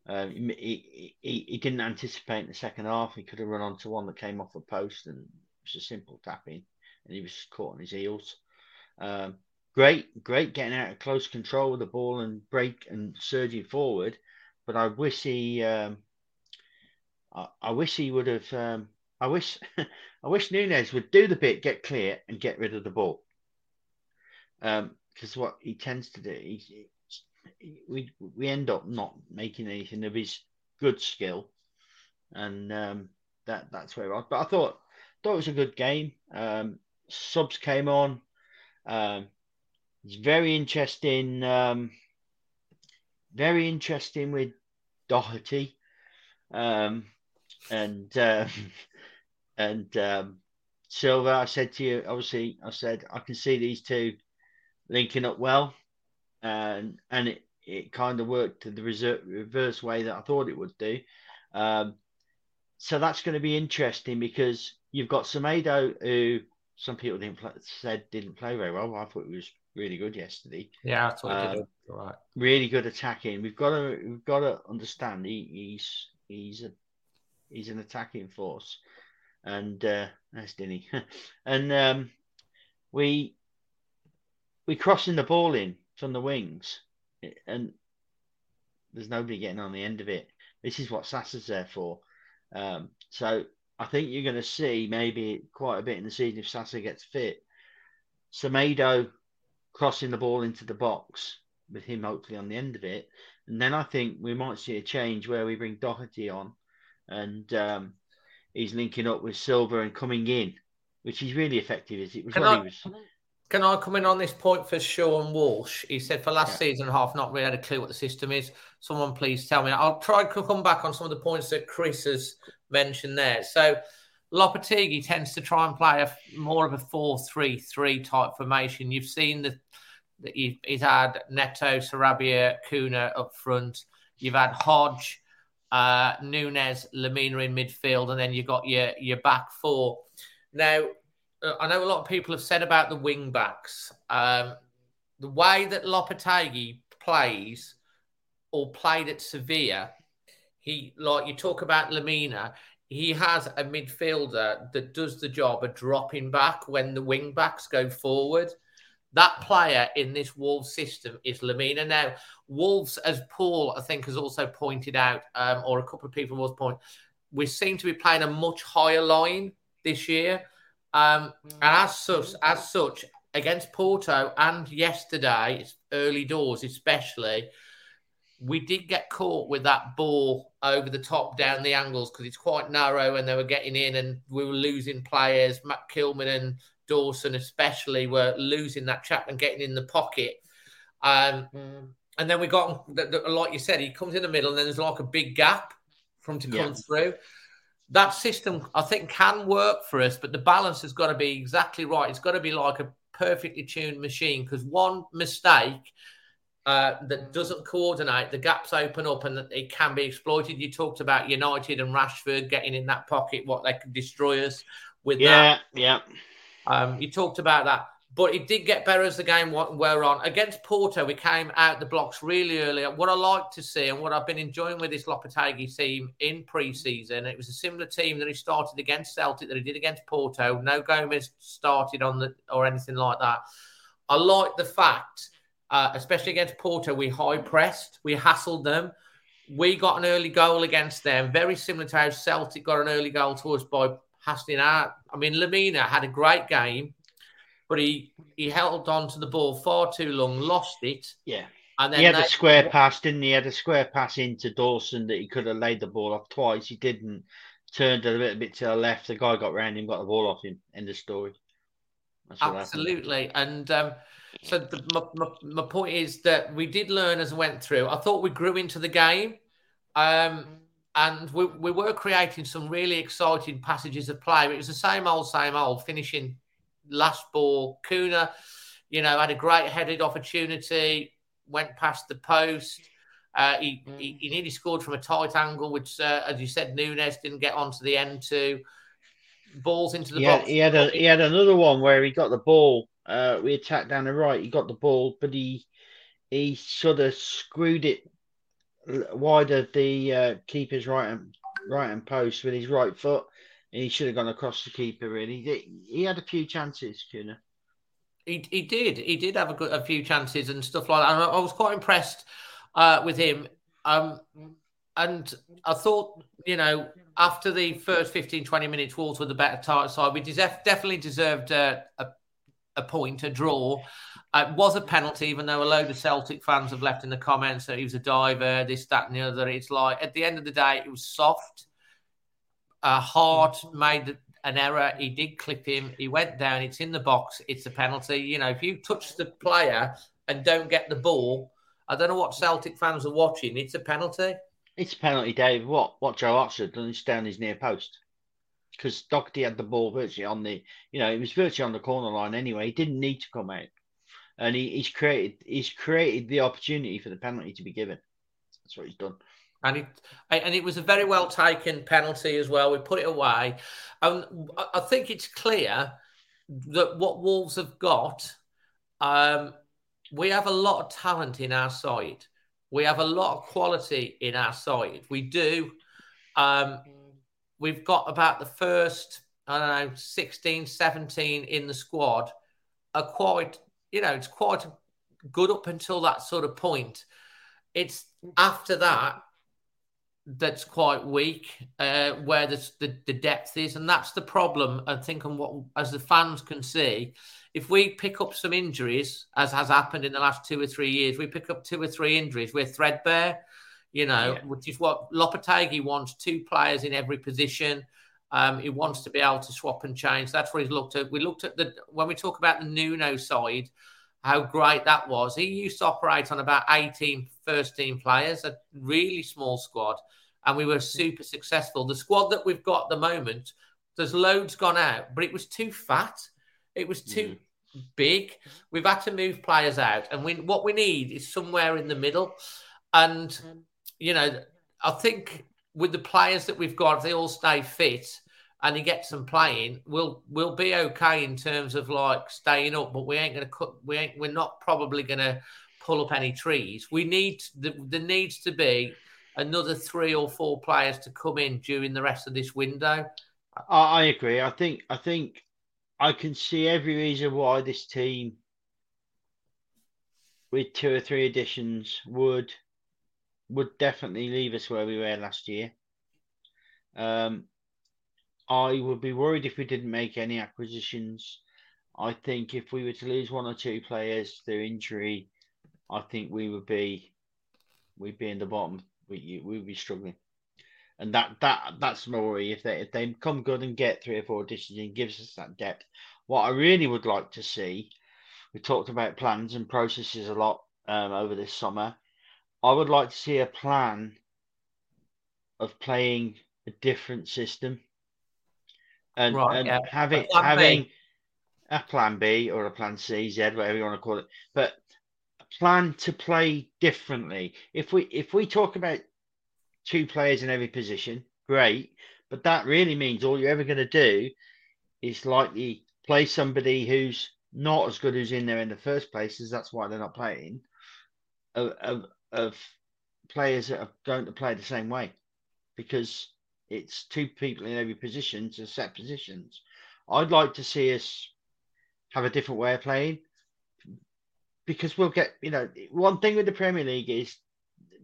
Um, he, he, he didn't anticipate in the second half. He could have run onto one that came off a post, and it was a simple tapping, and he was caught on his heels. Um, great, great getting out of close control of the ball and break and surging forward. But I wish he, um, I, I, wish he would have. Um, I wish, I wish Nunes would do the bit, get clear, and get rid of the ball. Because um, what he tends to do, he, he, we we end up not making anything of his good skill, and um, that that's where I. But I thought thought it was a good game. Um, subs came on. Um, it's very interesting. Um, very interesting with Doherty, um, and uh, and um, Silva. I said to you, obviously, I said I can see these two linking up well, and and it, it kind of worked the reverse way that I thought it would do. Um, so that's going to be interesting because you've got Semedo, who some people didn't play, said didn't play very well. I thought he was really good yesterday. Yeah, that's what um, did. Right. Really good attacking. We've got to we've got to understand he, he's he's a he's an attacking force, and uh, that's Dinny, and um, we we crossing the ball in from the wings, and there's nobody getting on the end of it. This is what Sasa's there for. Um, so I think you're going to see maybe quite a bit in the season if Sassa gets fit. Semedo crossing the ball into the box with him hopefully on the end of it. And then I think we might see a change where we bring Doherty on and um, he's linking up with Silva and coming in, which is really effective. Is it was can I, was. Can I come in on this point for Sean Walsh? He said for last yeah. season half, not really had a clue what the system is. Someone please tell me. I'll try to come back on some of the points that Chris has mentioned there. So Lopetegui tends to try and play a more of a four-three-three type formation. You've seen that he's had Neto, Sarabia, Cunha up front. You've had Hodge, uh, Nunes, Lemina in midfield, and then you've got your your back four. Now, uh, I know a lot of people have said about the wing backs. Um, the way that Lopetegui plays or played at Sevilla, he like you talk about Lemina, he has a midfielder that does the job of dropping back when the wing backs go forward. That player in this Wolves system is Lemina. Now, Wolves, as Paul, I think, has also pointed out, um, or a couple of people was point, we seem to be playing a much higher line this year. Um, and as such, as such, against Porto and yesterday, it's early doors especially, we did get caught with that ball over the top down the angles because it's quite narrow and they were getting in and we were losing players. Matt Kilman and Dawson, especially, were losing that chap and getting in the pocket. Um, mm. And then we got, like you said, he comes in the middle and then there's like a big gap from to come yeah. through. That system, I think, can work for us, but the balance has got to be exactly right. It's got to be like a perfectly tuned machine because one mistake uh, that doesn't coordinate, the gaps open up and it can be exploited. You talked about United and Rashford getting in that pocket, what they could destroy us with yeah, that. Yeah, um, you talked about that. but it did get better as the game wore on. Against Porto, we came out the blocks really early. What I like to see and what I've been enjoying with this Lopetegui team in pre-season, it was a similar team that he started against Celtic that he did against Porto. No Gomes started on the or anything like that. I like the fact, uh, especially against Porto, we high pressed, we hassled them. We got an early goal against them, very similar to how Celtic got an early goal to us by hassling out. I mean, Lemina had a great game but he he held on to the ball far too long, lost it. Yeah. And then he had they, a square pass, didn't he? he? had a square pass into Dawson that he could have laid the ball off twice. He didn't. Turned a little bit to the left. The guy got round him, got the ball off him. End of story. Absolutely. And um, so the, my, my, my, point is that we did learn as we went through. I thought we grew into the game. Um, and we, we were creating some really exciting passages of play. It was the same old, same old, finishing last ball. Cunha, you know, had a great headed opportunity, went past the post. Uh, he, he, he, nearly scored from a tight angle, which, uh, as you said, Nunes didn't get onto the end to balls into the he box. Had, he had a he had another one where he got the ball. Uh, we attacked down the right. He got the ball, but he he sort of screwed it wider the uh, keeper's right hand right hand post with his right foot, and he should have gone across the keeper. Really, he, he had a few chances, Cunha. He, he did. He did have a, good, a few chances and stuff like that. And I, was quite impressed uh, with him. Um, and I thought, you know, after the first 15, 20 minutes, Wolves were the better side. We def- definitely deserved a, a, a, point, a draw. Uh, it was a penalty, even though a load of Celtic fans have left in the comments that he was a diver, this, that, and the other. It's like, at the end of the day, it was soft uh, Hart made an error. He did clip him. He went down. It's in the box. It's a penalty. You know, if you touch the player and don't get the ball, I don't know what Celtic fans are watching. It's a penalty. It's a penalty, Dave. What what Joe Archer done down his near post because Doherty had the ball virtually on the, you know, it was virtually on the corner line anyway. He didn't need to come out, and he, he's created he's created the opportunity for the penalty to be given. That's what he's done and it and it was a very well taken penalty as well. We put it away, and I think it's clear that what Wolves have got, um, we have a lot of talent in our side. We have a lot of quality in our side. We do. Um, we've got about the first, I don't know, 16, 17 in the squad are quite, you know, it's quite good up until that sort of point. It's after that that's quite weak, uh, where the, the, the depth is, and that's the problem. I think, and what as the fans can see, if we pick up some injuries, as has happened in the last two or three years, we pick up two or three injuries, we're threadbare. You know, yeah. which is what Lopetegui wants: two players in every position. Um, he wants to be able to swap and change. That's what he's looked at. We looked at the when we talk about the Nuno side, how great that was. He used to operate on about 18 first team players, a really small squad, and we were super successful. The squad that we've got at the moment, there's loads gone out, but it was too fat. It was too mm. big. We've had to move players out, and we, what we need is somewhere in the middle. And, you know, I think with the players that we've got, if they all stay fit and he gets them playing, we'll we'll be okay in terms of like staying up. But we ain't gonna cut. We ain't. We're not probably gonna pull up any trees. We need the, there needs to be another three or four players to come in during the rest of this window. I, I agree. I think I think I can see every reason why this team with two or three additions would would definitely leave us where we were last year. Um, I would be worried if we didn't make any acquisitions. I think if we were to lose one or two players through injury, I think we would be we'd be in the bottom we we would be struggling. And that that that's my worry. If they if they come good and get three or four additions and gives us that depth. What I really would like to see, we talked about plans and processes a lot um, over this summer. I would like to see a plan of playing a different system and, right, and yeah. having having B. a plan B or a plan C, Z, whatever you want to call it. But a plan to play differently. If we if we talk about two players in every position, great, but that really means all you're ever going to do is likely play somebody who's not as good as in there in the first place, as that's why they're not playing, of, of, of players that are going to play the same way because it's two people in every position to set positions. I'd like to see us have a different way of playing because we'll get, you know, one thing with the Premier League is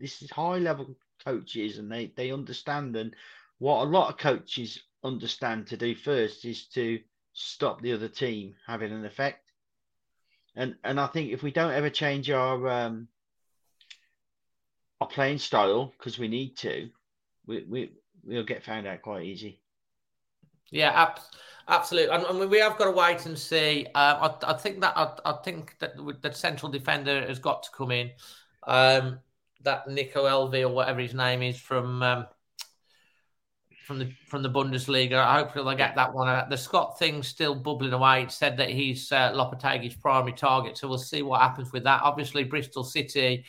this is high level coaches and they, they understand and what a lot of coaches understand to do first is to stop the other team having an effect. And and I think if we don't ever change our um, our playing style because we need to, we, we we'll get found out quite easy. Yeah, ab- absolutely. And, and, we have got to wait and see. Uh, I, I, think that I, I, think that the central defender has got to come in. Um, that Nico Elvey or whatever his name is from um, from the from the Bundesliga. Hopefully they'll get that one out. The Scott thing's still bubbling away. It said that he's uh, Lopetegui's primary target, so we'll see what happens with that. Obviously, Bristol City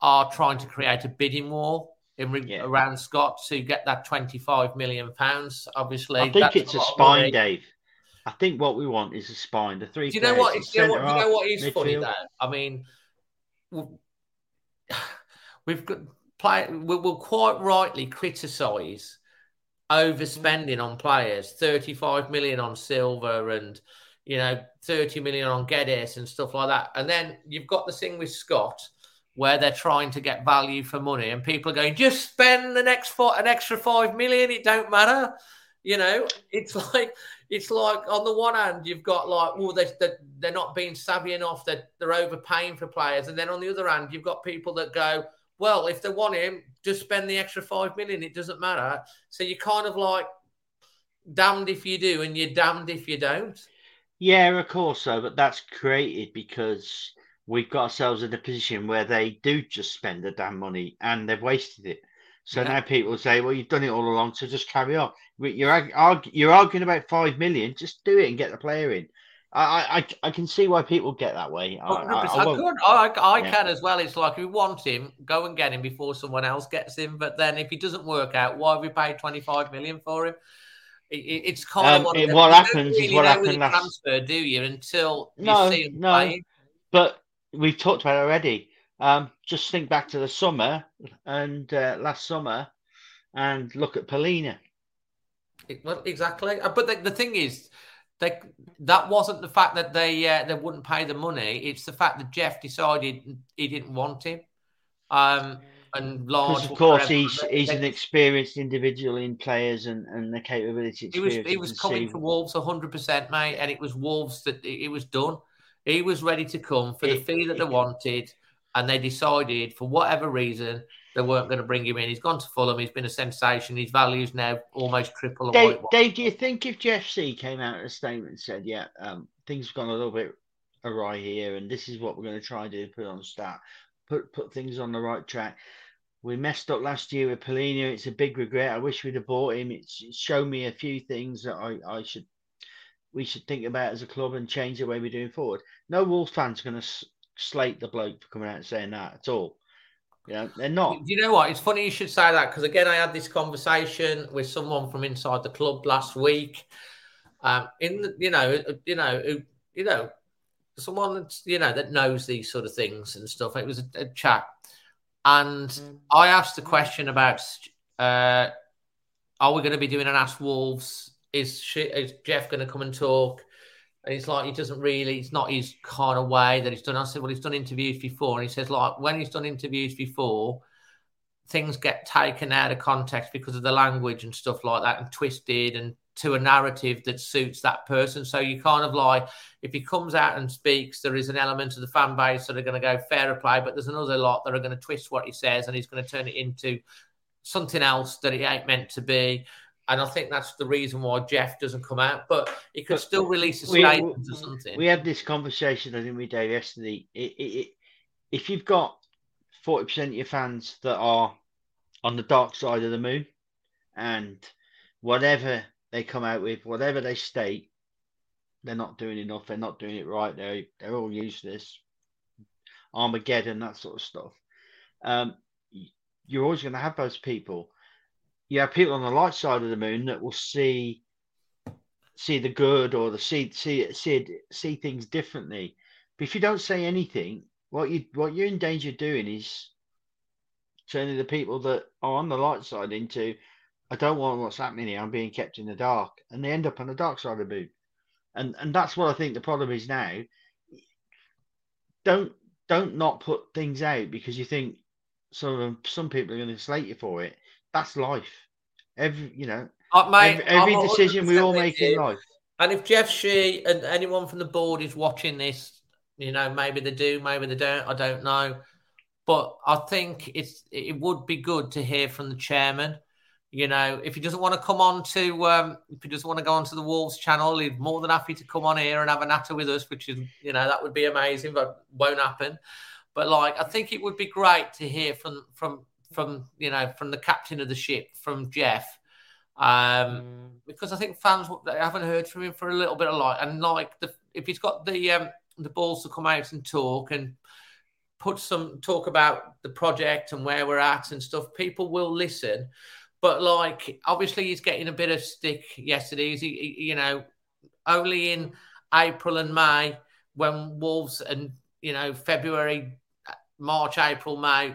are trying to create a bidding war in yeah. around Scott to get that twenty five million pounds. Obviously, I think it's a, spine, money. Dave. I think what we want is a spine. The three. Do you know what? You know what, you know what is midfield. funny though? I mean, we've got play. We'll quite rightly criticise overspending on players 35 million on Silva and you know 30 million on Guedes and stuff like that and then you've got the thing with Scott where they're trying to get value for money and people are going just spend the next four, an extra 5 million it don't matter you know it's like it's like on the one hand you've got like well they, they're, they're not being savvy enough that they're overpaying for players and then on the other hand you've got people that go well, if they want him, just spend the extra five million. It doesn't matter. So you're kind of like damned if you do and you're damned if you don't. Yeah, of course so, but that's created because we've got ourselves in a position where they do just spend the damn money and they've wasted it. So yeah. now people say, "Well, you've done it all along, so just carry on." You're you're arguing about five million. Just do it and get the player in. I, I, I can see why people get that way. I, I, I, I yeah. can as well. It's like if we want him, go and get him before someone else gets him. But then if he doesn't work out, why have we paid 25 million for him? It, it's kind um, of what, it, what happens really is what happened last transfer, do you? Until you no, see him no. Playing. But we've talked about it already. Um, just think back to the summer and uh, last summer, and look at Palhinha. Well, exactly. Uh, but the, the thing is, they, that wasn't the fact that they uh, they wouldn't pay the money. It's the fact that Jeff decided he didn't want him. Um, and large, of course, he's he's an experienced individual in players and, and the capability. He was he was coming for Wolves hundred percent, mate, and it was Wolves that it was done. He was ready to come for the fee that they wanted, and they decided for whatever reason they weren't going to bring him in. He's gone to Fulham. He's been a sensation. His value's now almost triple. Dave, Dave, do you think if Jeff Shi came out in a statement and said, "Yeah, um, things have gone a little bit awry here, and this is what we're going to try and do, put on start, put put things on the right track." We messed up last year with Palhinha. It's a big regret. I wish we'd have bought him. It's, it's shown me a few things that I, I should we should think about as a club and change the way we're doing forward. No Wolves fans are going to slate the bloke for coming out and saying that at all. Yeah, they're not. You know what? It's funny you should say that because again, I had this conversation with someone from inside the club last week. Um, in the, you know, you know, you know, someone that's you know that knows these sort of things and stuff. It was a, a chat, and mm. I asked a question about: uh, Are we going to be doing an Ask Wolves? Is, she, is Jeff going to come and talk? And he's like, he doesn't really, it's not his kind of way that he's done. I said, well, he's done interviews before. And he says, like, when he's done interviews before, things get taken out of context because of the language and stuff like that and twisted and to a narrative that suits that person. So you kind of like, if he comes out and speaks, there is an element of the fan base that are going to go fair play, but there's another lot that are going to twist what he says and he's going to turn it into something else that it ain't meant to be. And I think that's the reason why Jeff doesn't come out, but he could still release a statement we, or something. We had this conversation, I think, with Dave yesterday. It, it, it, if you've got 40% of your fans that are on the dark side of the moon, and whatever they come out with, whatever they state, they're not doing enough, they're not doing it right, they're, they're all useless, Armageddon, that sort of stuff. Um, you're always going to have those people you have people on the light side of the moon that will see see the good or the see see see see things differently. But if you don't say anything, what you what you're in danger of doing is turning the people that are on the light side into I don't want what's happening here. I'm being kept in the dark, and they end up on the dark side of the moon. And and that's what I think the problem is now. Don't don't not put things out because you think some some people are going to slate you for it. That's life. Every you know, Uh, mate, every, every decision we all make in life. And if Jeff Shi and anyone from the board is watching this, you know, maybe they do, maybe they don't, I don't know. But I think it's it would be good to hear from the chairman. You know, if he doesn't want to come on to, um, if he doesn't want to go onto the Wolves channel, he's more than happy to come on here and have a natter with us, which is, you know, that would be amazing, but won't happen. But like, I think it would be great to hear from from from you know from the captain of the ship, from Jeff, um, because I think fans they haven't heard from him for a little bit of light, and like the, if he's got the um, the balls to come out and talk and put some talk about the project and where we're at and stuff, people will listen. But like, obviously, he's getting a bit of stick yesterday. He- you know, only in April and May when Wolves and you know February, March, April, May,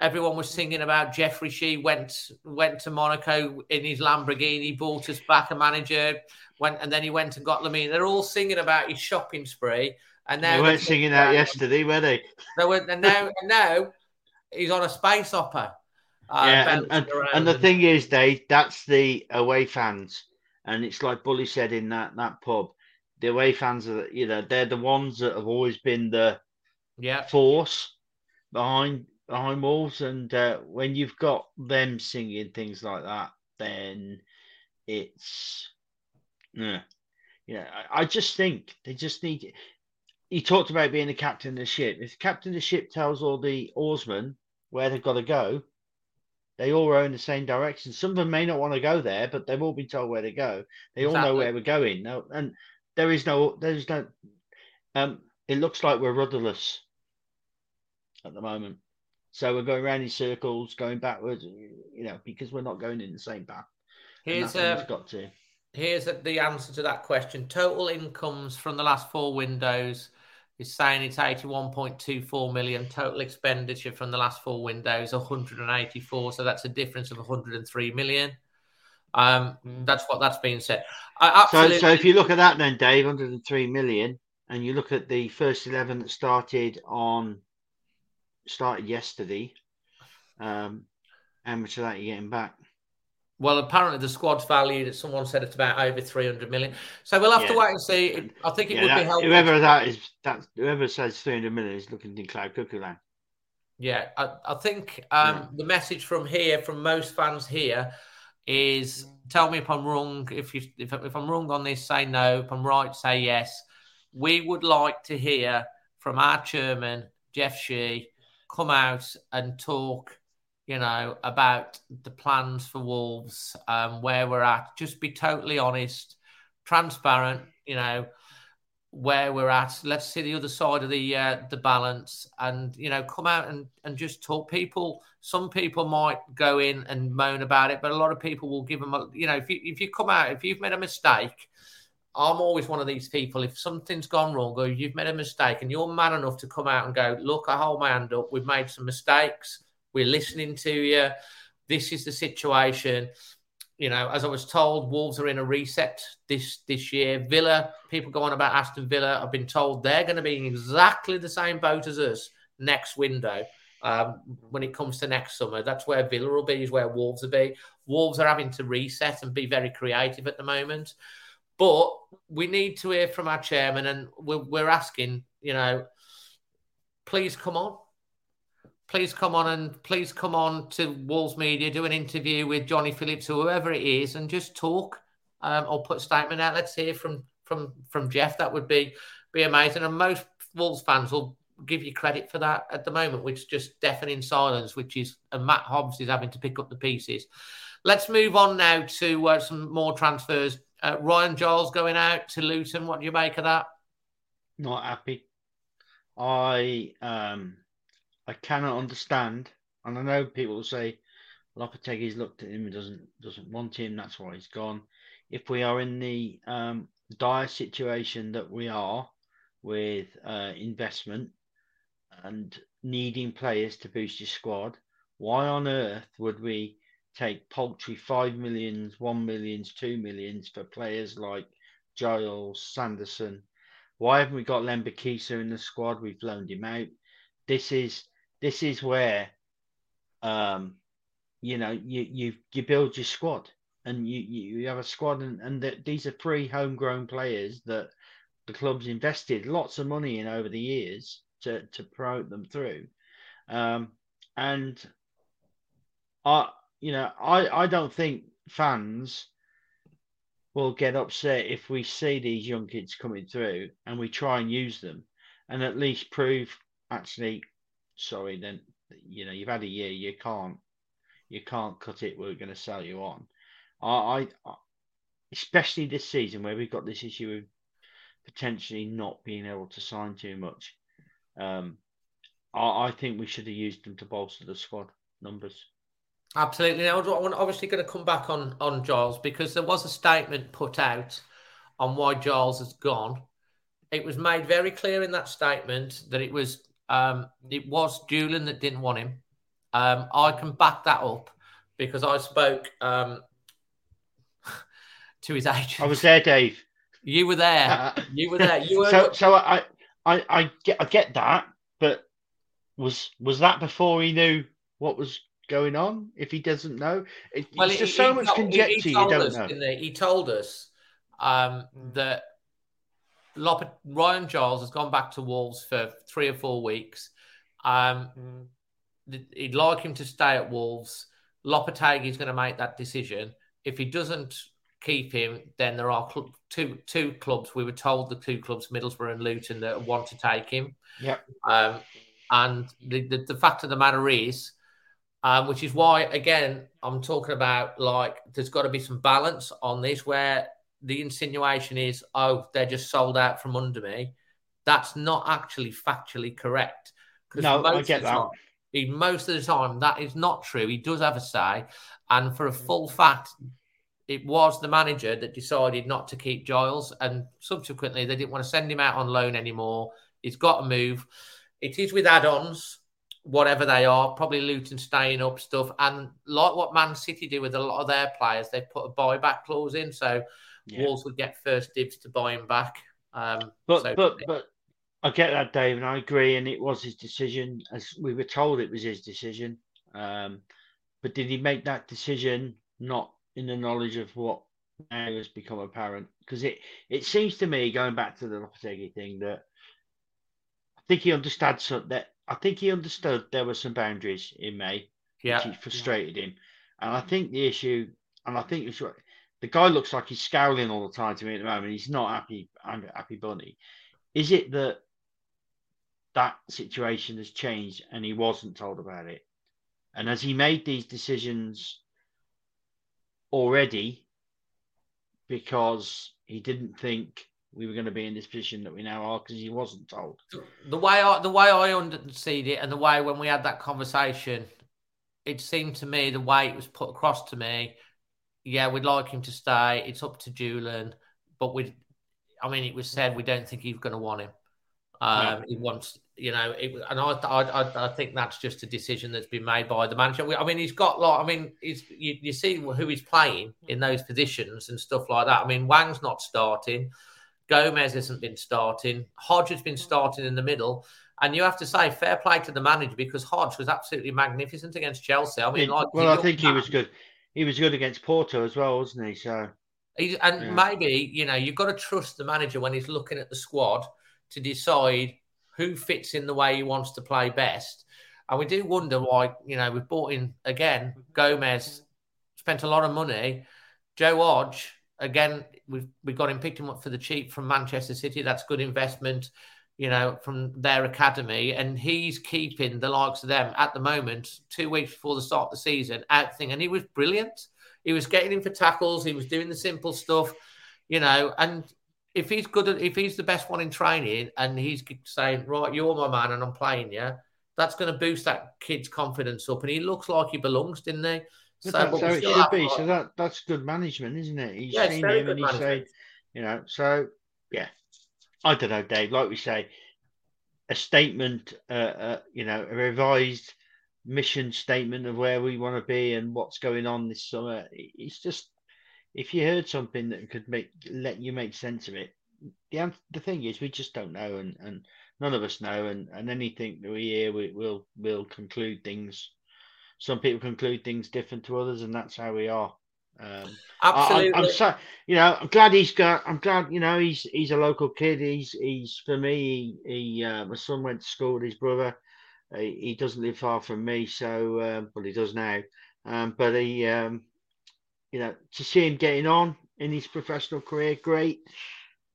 everyone was singing about Jeffrey Shi went went to Monaco in his Lamborghini, bought us back a manager, went and then he went and got Lemina. They're all singing about his shopping spree. And now They weren't singing that yesterday, were they? they were, and now, and now he's on a space opera. uh, yeah, and, and, and the thing is, Dave, that's the away fans, and it's like Bully said in that that pub. The away fans are, you know, they're the ones that have always been the yeah, force behind behind Wolves, and uh, when you've got them singing things like that, then it's yeah, yeah. I, I just think they just need. He talked about being the captain of the ship. If the captain of the ship tells all the oarsmen where they've got to go, they all row in the same direction. Some of them may not want to go there, but they've all been told where to go. They all know where we're going. No, and there is no, there's no. Um, it looks like we're rudderless at the moment. So we're going around in circles, going backwards, you know, because we're not going in the same path. Here's we've got to. here's the answer to that question. Total incomes from the last four windows is saying it's 81.24 million. Total expenditure from the last four windows 184. So that's a difference of 103 million. Um, that's what that's being said. I Mm. So, so if you look at that, then Dave, 103 million, and you look at the first 11 that started on started yesterday, um, how much of that are you getting back? Well, apparently the squad's valued. Someone said it's about over three hundred million. So we'll have to wait and see. I think it Yeah, would that- be helpful. whoever that is, that whoever says 300 million is looking in cloud cuckoo land. Yeah, I, I think um, Yeah. the message from here, from most fans here, is tell me if I'm wrong. If you if, if I'm wrong on this, say no. If I'm right, say yes. We would like to hear from our chairman Jeff Shi come out and talk. You know about the plans for Wolves, um, where we're at. Just be totally honest, transparent. You know where we're at. Let's see the other side of the uh, the balance, and you know, come out and and just talk. People, some people might go in and moan about it, but a lot of people will give them. A, you know, if you if you come out, if you've made a mistake, I'm always one of these people. If something's gone wrong or you've made a mistake, and you're man enough to come out and go, look, I hold my hand up. We've made some mistakes. We're listening to you. This is the situation you know, as I was told, Wolves are in a reset this this year. Villa, people go on about Aston Villa. I've been told they're going to be in exactly the same boat as us next window. Um, when it comes to next summer, that's where Villa will be, is where Wolves will be. Wolves are having to reset and be very creative at the moment. But we need to hear from our chairman, and we're, we're asking, you know, please come on please come on and please come on to Wolves Media, do an interview with Johnny Phillips or whoever it is, and just talk um, or put a statement out. Let's hear from from from Jeff. That would be be amazing. And most Wolves fans will give you credit for that at the moment, which is just deafening silence, which is and Matt Hobbs is having to pick up the pieces. Let's move on now to uh, some more transfers. Uh, Ryan Giles going out to Luton. What do you make of that? Not happy. I um I cannot understand, and I know people will say Lopetegui's looked at him and doesn't doesn't want him. That's why he's gone. if we are in the um, dire situation that we are with uh, investment and needing players to boost your squad, why on earth would we take paltry five millions, one millions, two millions for players like Giles, Sanderson? Why haven't we got Lembikisa in the squad? We've loaned him out. This is this is where um, you know you you you build your squad and you you have a squad and and these are three homegrown players that the club's invested lots of money in over the years to to promote them through um, and i you know i i don't think fans will get upset if we see these young kids coming through and we try and use them and at least prove actually sorry then you know you've had a year you can't you can't cut it we're going to sell you on. I, I especially this season where we've got this issue of potentially not being able to sign too much um I, I think we should have used them to bolster the squad numbers Absolutely. Now, I'm obviously going to come back on on Giles because there was a statement put out on why Giles has gone. It was made very clear in that statement that it was um, it was Julian that didn't want him. Um, I can back that up because I spoke um, to his agent. I was there, Dave. You were there. you were there. You were. so, so I, I, I get, I get that, but was was that before he knew what was going on? If he doesn't know, it, well, it's just so much conjecture. You don't us, know. He? he? told us um, that Lop- Ryan Giles has gone back to Wolves for three or four weeks. Um, mm. He'd like him to stay at Wolves. Lopetegui is going to make that decision. If he doesn't keep him, then there are cl- two two clubs. We were told the two clubs, Middlesbrough and Luton, that want to take him. Yeah. Um, and the, the, the fact of the matter is, um, which is why again I'm talking about like there's got to be some balance on this where the insinuation is, oh, they're just sold out from under me. That's not actually factually correct. No, I get that. Time, he, most of the time, that is not true. He does have a say. And for a full fact, it was the manager that decided not to keep Giles. And subsequently, they didn't want to send him out on loan anymore. He's got to move. It is with add ons, whatever they are, probably Luton staying up stuff. And like what Man City do with a lot of their players, they've put a buyback clause in. So yeah. Wolves would get first dibs to buy him back. Um, but so but but I get that, Dave, and I agree. And it was his decision, as we were told it was his decision. Um, but did he make that decision not in the knowledge of what now has become apparent? Because it it seems to me, going back to the Lopetegui thing, that I think he understands that I think he understood there were some boundaries in May, yeah. which frustrated yeah. him. And I think the issue, and I think it's the guy looks like he's scowling all the time to me at the moment. He's not happy. I'm happy bunny. Is it that that situation has changed and he wasn't told about it? And has he made these decisions already because he didn't think we were going to be in this position that we now are because he wasn't told? The way I the way I understood it and the way when we had that conversation, it seemed to me the way it was put across to me yeah, we'd like him to stay. It's up to Julian, but we, I mean, it was said we don't think he's going to want him. Um, He wants, you know, it, and I, I, I, think that's just a decision that's been made by the manager. I mean, he's got like, I mean, he's you, you see who he's playing in those positions and stuff like that. I mean, Hwang's not starting, Gomes hasn't been starting, Hodge has been starting in the middle. And you have to say fair play to the manager because Hodge was absolutely magnificent against Chelsea. I mean, like, well, I think he was good he was good against Porto as well, wasn't he? So, he, and yeah. maybe you know you've got to trust the manager when he's looking at the squad to decide who fits in the way he wants to play best. And we do wonder why you know we've bought in again Gomes, spent a lot of money. Joe Hodge again, we've we got him picked him up for the cheap from Manchester City. That's good investment you know, from their academy, and he's keeping the likes of them at the moment, two weeks before the start of the season, out thing. And he was brilliant. He was getting in for tackles, he was doing the simple stuff, you know, and if he's good at, if he's the best one in training and he's saying, Right, you're my man and I'm playing you, that's going to boost that kid's confidence up. And he looks like he belongs, didn't he? But So, that's but it should be. So that that's good management, isn't it? He's Yeah, seen him and saying, management. you know. So yeah, I don't know, Dave. Like we say, a statement, uh, uh, you know, a revised mission statement of where we want to be and what's going on this summer. It's just if you heard something that could make let you make sense of it. The the thing is, we just don't know, and, and none of us know, and, and anything that we hear, we, we'll we'll conclude things. Some people conclude things different to others, and that's how we are. Um, I- Absolutely. I'm, I'm so, you know, I'm glad he's got. I'm glad, you know, he's he's a local kid. He's he's for me. He, he uh, my son went to school with his brother. He, he doesn't live far from me, so uh, well he does now. Um, but he, um, you know, to see him getting on in his professional career, great.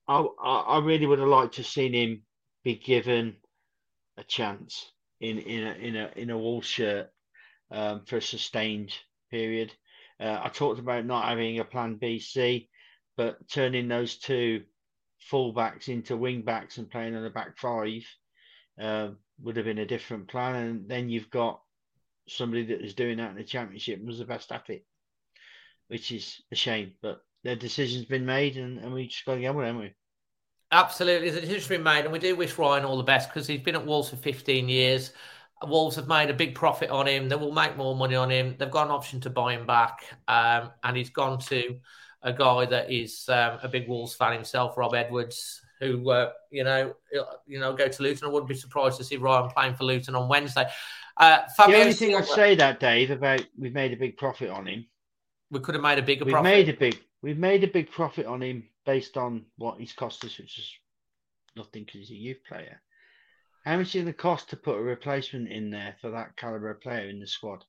I I, I really would have liked to have seen him be given a chance in in a in a in a wall shirt um, for a sustained period. Uh, I talked about not having a plan B, C, but turning those two fullbacks into wing backs and playing on the back five um, would have been a different plan. And then you've got somebody that was doing that in the championship and was the best at it, which is a shame. But their decision's been made, and, and we just got to on with it, haven't we? Absolutely, the decision's been made, and we do wish Ryan all the best because he's been at Wolves for 15 years. Wolves have made a big profit on him. They will make more money on him. They've got an option to buy him back, um, and he's gone to a guy that is um, a big Wolves fan himself, Rob Edwards, who uh, you know, you know, go to Luton. I wouldn't be surprised to see Ryan playing for Luton on Wednesday. Uh, Fabio the only thing I'd say that Dave about we've made a big profit on him. we could have made a bigger We've profit. made a big we've made a big profit on him based on what he's cost us, which is nothing because he's a youth player. How much is it going to cost to put a replacement in there for that caliber of player in the squad?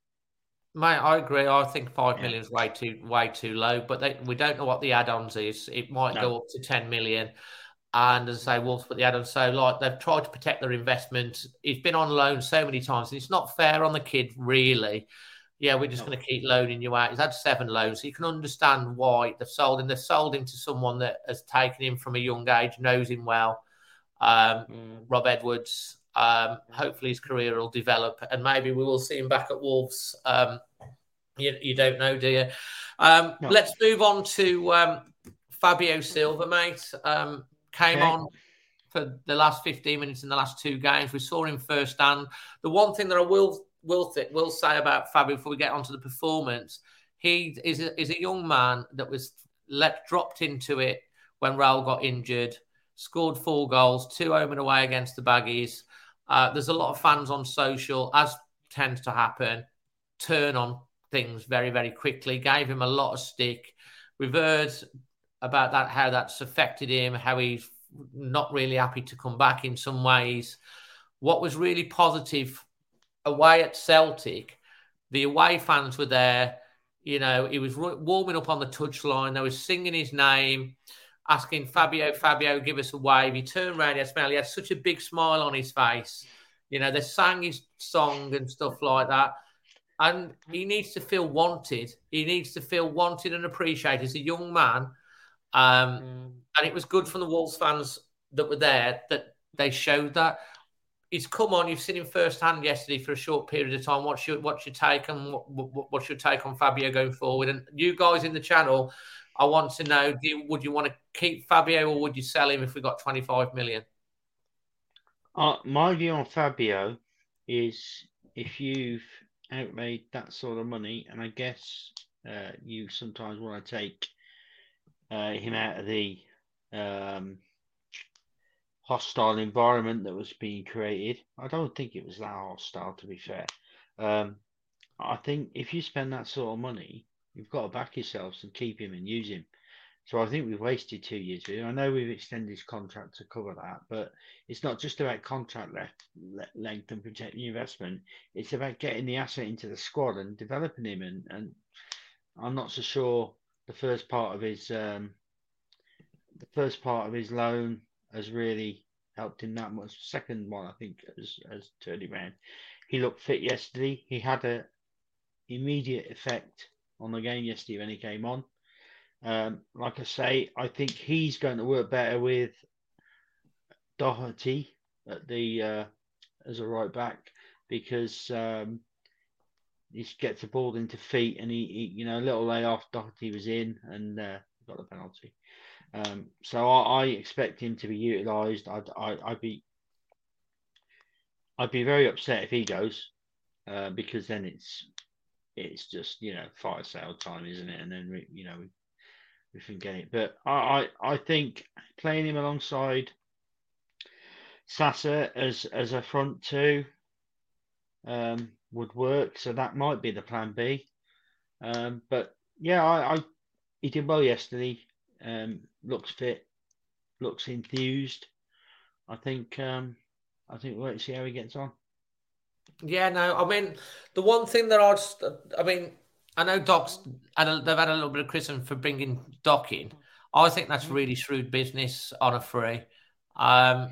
Mate, I agree. I think five Yeah. million is way too way too low, but they, we don't know what the add-ons is. It might No. go up to ten million, and as I say, Wolves put the add-on. So like they've tried to protect their investment. He's been on loan so many times, and it's not fair on the kid, really. Yeah, we're just No. going to keep loaning you out. He's had seven loans, so you can understand why they've sold him. They've sold him to someone that has taken him from a young age, knows him well. Um, Rob Edwards. Um, hopefully his career will develop, and maybe we will see him back at Wolves. Um, you, you don't know, do you? Um, No. Let's move on to um, Fabio Silva, mate. Um, came Okay. on for the last 15 minutes in the last two games. We saw him firsthand. The one thing that I will will th- will say about Fabio before we get onto the performance, he is a, is a young man that was let dropped into it when Raul got injured. Scored four goals, two home and away against the Baggies. Uh, there's a lot of fans on social, as tends to happen, turn on things very, very quickly. Gave him a lot of stick. We've heard about that, how that's affected him, how he's not really happy to come back in some ways. What was really positive away at Celtic, the away fans were there. You know, he was warming up on the touchline. They were singing his name, asking Fabio, Fabio, give us a wave. He turned around, he had, smile. he had such a big smile on his face. You know, they sang his song and stuff like that. And he needs to feel wanted. He needs to feel wanted and appreciated. as a young man. Um, and it was good from the Wolves fans that were there that they showed that. He's come on. You've seen him firsthand yesterday for a short period of time. What's your what's your take on what, what, what's your take on Fabio going forward? And you guys in the channel, I want to know: do you, would you want to keep Fabio or would you sell him if we got twenty five million? Uh, my view on Fabio is if you've outlaid that sort of money, and I guess uh, you sometimes want to take uh, him out of the um, hostile environment that was being created. I don't think it was that hostile, to be fair. Um, I think if you spend that sort of money, you've got to back yourselves and keep him and use him. So I think we've wasted two years him. I know we've extended his contract to cover that, but it's not just about contract le- length and protecting investment. It's about getting the asset into the squad and developing him. And, and I'm not so sure the first part of his um, the first part of his loan has really helped him that much. Second one, I think, has, has turned him around. He looked fit yesterday. He had a immediate effect on the game yesterday when he came on. Um, like I say, I think he's going to work better with Doherty at the uh, as a right back because um, he gets the ball into feet, and he, he you know, a little layoff. Doherty was in and uh, got the penalty. Um, so I, I, expect him to be utilised. I'd, I, I'd be, I'd be very upset if he goes, uh, because then it's, it's just you know fire sale time, isn't it? And then we, you know, we, we can get it. But I, I, I think playing him alongside Sasa as as a front two um, would work. So that might be the plan B. Um, but yeah, I, I, he did well yesterday. Um, looks fit, looks enthused. I think um, I think we'll wait and see how he gets on. Yeah, no, I mean the one thing that I just, I mean, I know Doc's and they've had a little bit of criticism for bringing Doc in. I think that's really shrewd business on a free. Um,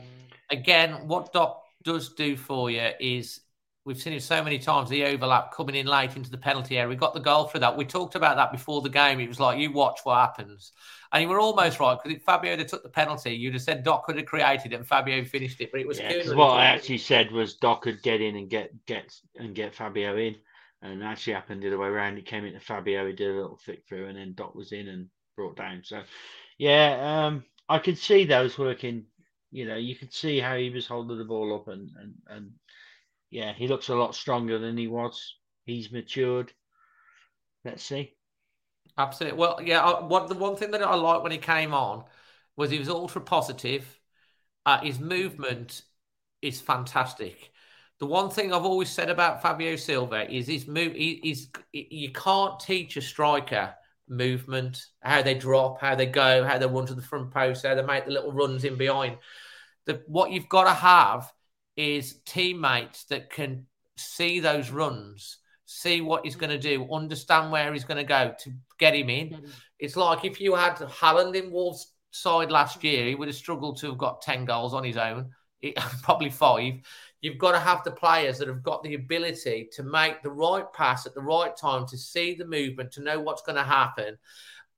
again, what Doc does do for you is we've seen it so many times the overlap coming in late into the penalty area. We got the goal for that. We talked about that before the game. It was like you watch what happens, and you were almost right because if Fabio had took the penalty, you'd have said Doc could have created it and Fabio finished it. But it was yeah, what I actually said was Doc could get in and get get and get Fabio in, and actually happened the other way around. It came into Fabio, he did a little flick through, and then Doc was in and brought down. So yeah, um, I could see those working. You know, you could see how he was holding the ball up and and and yeah, he looks a lot stronger than he was. He's matured. Let's see. Absolutely. Well, yeah. What the one thing that I liked when he came on was he was ultra positive. Uh, his movement is fantastic. The one thing I've always said about Fabio Silva is his move. He, you can't teach a striker movement, how they drop, how they go, how they run to the front post, how they make the little runs in behind. The, what you've got to have is teammates that can see those runs, see what he's going to do, understand where he's going to go to get him in. It's like if you had Haaland in Wolves' side last year, he would have struggled to have got 10 goals on his own, it, probably five. You've got to have the players that have got the ability to make the right pass at the right time, to see the movement, to know what's going to happen.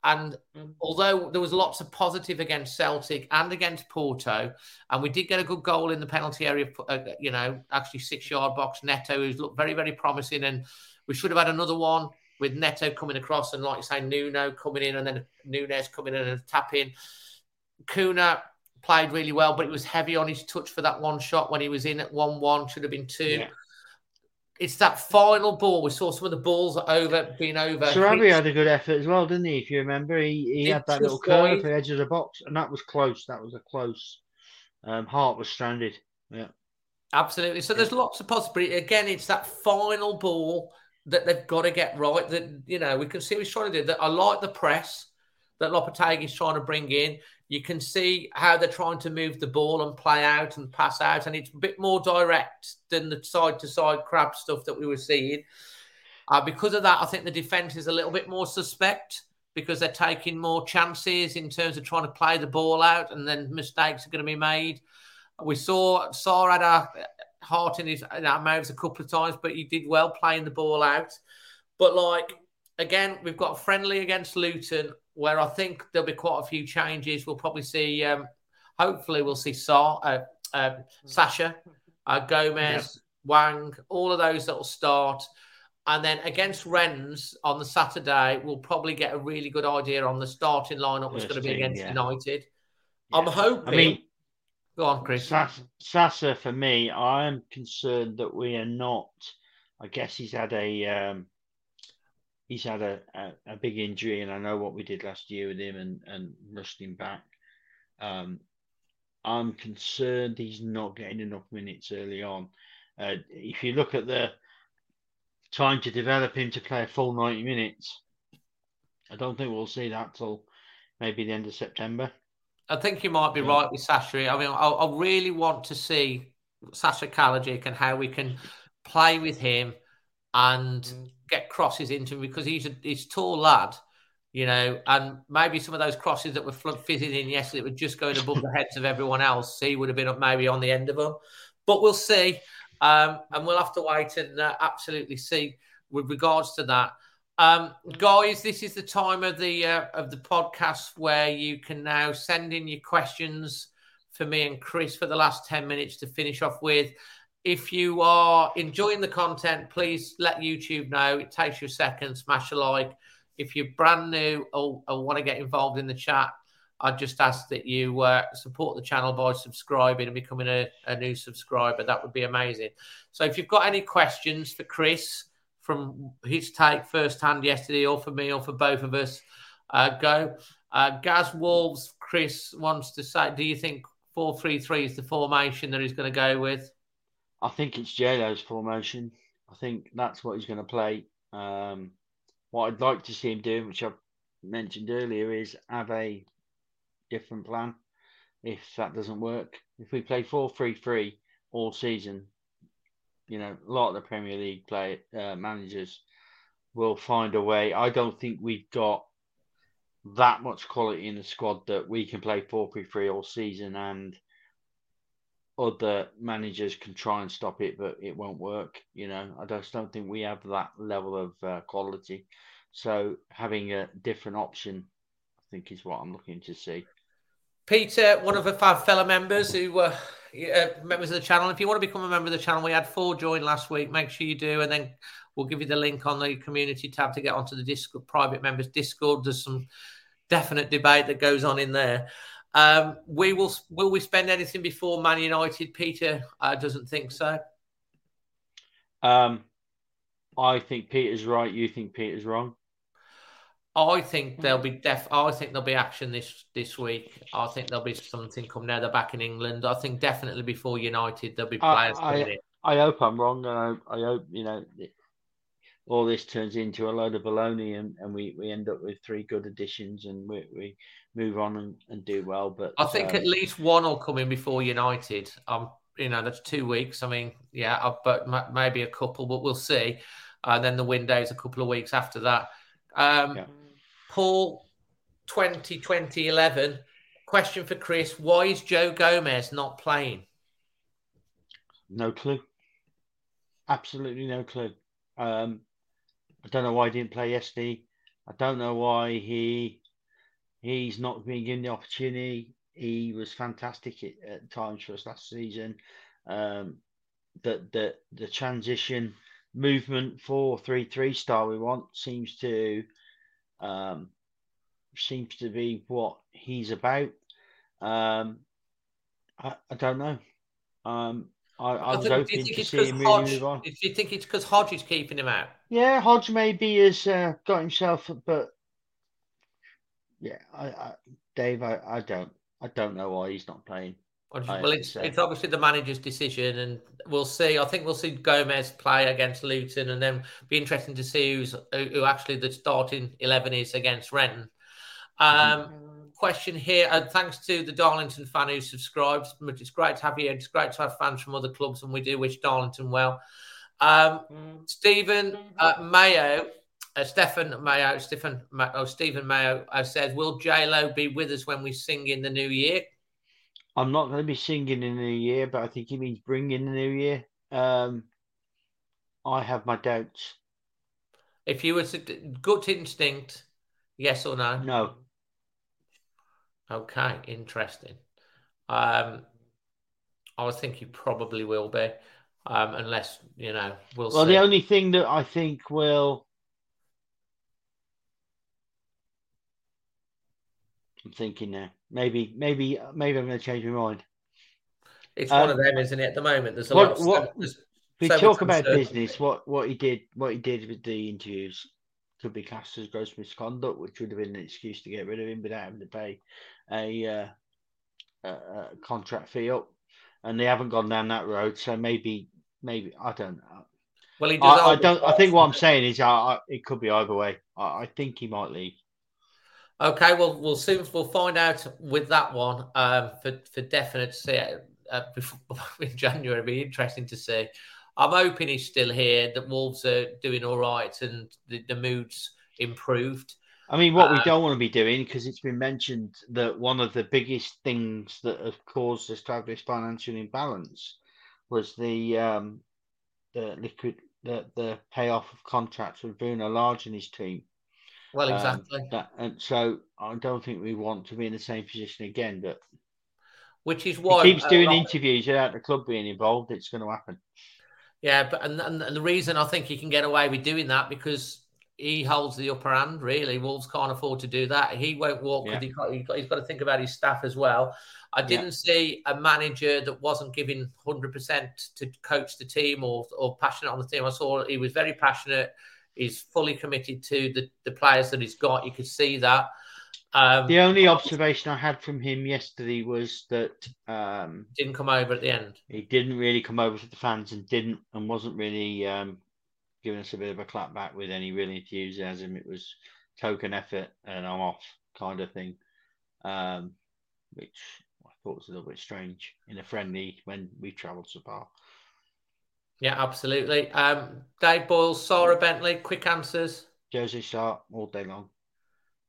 And mm. although there was lots of positive against Celtic and against Porto, and we did get a good goal in the penalty area, uh, you know, actually six yard box, Neto, who's looked very, very promising. And we should have had another one with Neto coming across and, like you say, Nuno coming in and then Nunes coming in and tapping. Cunha played really well, but it was heavy on his touch for that one shot when he was in at 1 1, should have been two. Yeah it's that final ball. We saw some of the balls over being over. Sarabia had a good effort as well, didn't he? If you remember, he, he had that little curve for the edge of the box, and that was close. That was a close. Um, Hart was stranded. Yeah, absolutely. So there's lots of possibility. Again, it's that final ball that they've got to get right. That you know we can see what he's trying to do. That I like the press that Lopetegui is trying to bring in. You can see how they're trying to move the ball and play out and pass out, and it's a bit more direct than the side to side crab stuff that we were seeing. Uh, because of that, I think the defense is a little bit more suspect because they're taking more chances in terms of trying to play the ball out, and then mistakes are going to be made. We saw Sá had a heart in his in our mouths a couple of times, but he did well playing the ball out. But like again, we've got friendly against Luton where I think there'll be quite a few changes. We'll probably see, um, hopefully, we'll see Saw, uh, uh, Sasa, uh, Gomes, Hwang. all of those that will start. And then against Rennes on the Saturday, we'll probably get a really good idea on the starting lineup that's going to be against yeah. United. Yeah. I'm hoping. I mean, go on, Chris. Sasa, for me, I am concerned that we are not. I guess he's had a um, he's had a, a, a, big injury, and I know what we did last year with him and, and rushed him back. Um, I'm concerned he's not getting enough minutes early on. Uh, if you look at the time to develop him to play a full 90 minutes, I don't think we'll see that till maybe the end of September. I think you might be yeah. right with Sasa. I mean, I, I really want to see Sasa Kalajdzic and how we can play with him and mm. Get crosses into him because he's a he's tall lad, you know, and maybe some of those crosses that were fitted in yesterday were just going above the heads of everyone else. He would have been maybe on the end of them, but we'll see, um, and we'll have to wait and uh, absolutely see with regards to that. Um, guys, this is the time of the uh, of the podcast where you can now send in your questions for me and Chris for the last ten minutes to finish off with. If you are enjoying the content, please let YouTube know. It takes you a second. Smash a like. If you're brand new or, or want to get involved in the chat, I just ask that you uh, support the channel by subscribing and becoming a, a, new subscriber. That would be amazing. So, if you've got any questions for Chris from his take firsthand yesterday, or for me, or for both of us, uh, go. Uh, Gaz Wolves, Chris wants to say, do you think 4 3 3 is the formation that he's going to go with? I think it's JLo's formation. I think that's what he's going to play. Um, what I'd like to see him do, which I've mentioned earlier, is have a different plan. If that doesn't work, if we play 4 3 3 all season, you know, a lot of the Premier League play uh, managers will find a way. I don't think we've got that much quality in the squad that we can play 4 3 3 all season and other managers can try and stop it, but it won't work. You know, I just don't think we have that level of uh, quality. So having a different option, I think, is what I'm looking to see. Peter, one of our fellow members who were uh, members of the channel. If you want to become a member of the channel, we had four join last week. Make sure you do, and then we'll give you the link on the community tab to get onto the Discord private members Discord. There's some definite debate that goes on in there. Um, we will will we spend anything before Man United? Peter uh, doesn't think so. Um, I think Peter's right. You think Peter's wrong. I think there'll be def. I think there'll be action this this week. I think there'll be something come now. They're back in England. I think definitely before United there'll be players. I, I, I hope I'm wrong, I, I hope you know all this turns into a load of baloney, and, and we, we end up with three good additions, and we, we move on and, and do well. But I think um, at least one will come in before United. Um, you know that's two weeks. I mean, yeah, uh, but maybe a couple, but we'll see. And uh, then the window's a couple of weeks after that. Um, yeah. Paul, 2020 11. Question for Chris Why is Joe Gomes not playing? No clue. Absolutely no clue. Um, I don't know why he didn't play yesterday. I don't know why he he's not being given the opportunity. He was fantastic at, at times for us last season. Um, the the the transition movement four three three star we want seems to um, seems to be what he's about. Um, I, I don't know. Um, I, I was hoping to see him Hodge, move on. Do you think it's because Hodge is keeping him out? Yeah, Hodge maybe has uh, got himself, but yeah, I, I Dave, I, I don't, I don't know why he's not playing. Well, it's, it's obviously the manager's decision, and we'll see. I think we'll see Gomes play against Luton, and then be interesting to see who's who actually the starting eleven is against Renton. Um, mm-hmm. Question here, and thanks to the Darlington fan who subscribes. It's great to have you. It's great to have fans from other clubs, and we do wish Darlington well. Um, mm. Stephen uh, Mayo, uh, Stephen Mayo, Stephen, oh, Stephen Mayo uh, says, "Will J Lo be with us when we sing in the new year?" I'm not going to be singing in the new year, but I think he means bringing the new year. Um, I have my doubts. If you were to gut instinct, yes or no? No. Okay, interesting. Um, I would think he probably will be, um, unless you know we'll. See. Well, see. the only thing that I think will I'm thinking now. Maybe, maybe, maybe I'm going to change my mind. It's um, one of them, isn't it? At the moment, there's a what, lot. What, there's we so talk about business. What what he did, what he did with the interviews, could be classed as gross misconduct, which would have been an excuse to get rid of him without having to pay a, uh, a, a contract fee up. And they haven't gone down that road, so maybe, maybe I don't know. Well, he does I, I don't. I think what I'm saying is, I, I, it could be either way. I, I think he might leave. Okay, well, we'll soon we'll find out with that one um, for for definite. See uh, before, in January, It'll be interesting to see. I'm hoping he's still here. That Wolves are doing all right and the, the mood's improved. I mean, what we um, don't want to be doing, because it's been mentioned that one of the biggest things that have caused us to have this financial imbalance was the um, the liquid the, the payoff of contracts with Bruno Lage and his team. Well, um, exactly. Um, that, and so I don't think we want to be in the same position again. But which is why He keeps doing lot- interviews without the club being involved. It's going to happen. Yeah, but and, and and the reason I think he can get away with doing that because he holds the upper hand. Really, Wolves can't afford to do that. He won't walk because Yeah. he he got, he's got to think about his staff as well. I didn't see a manager that wasn't giving hundred percent to coach the team or or passionate on the team. I saw he was very passionate. He's fully committed to the the players that he's got. You could see that. Um, The only observation I had from him yesterday was that um, didn't come over at the end. he didn't really come over to the fans and didn't and wasn't really um, giving us a bit of a clap back with any real enthusiasm. It was token effort and I'm off kind of thing, um, which I thought was a little bit strange in a friendly when we travelled so far. Yeah, absolutely. Um, Dave Boyle, Sarah Bentley, quick answers. Jersey Sharp all day long.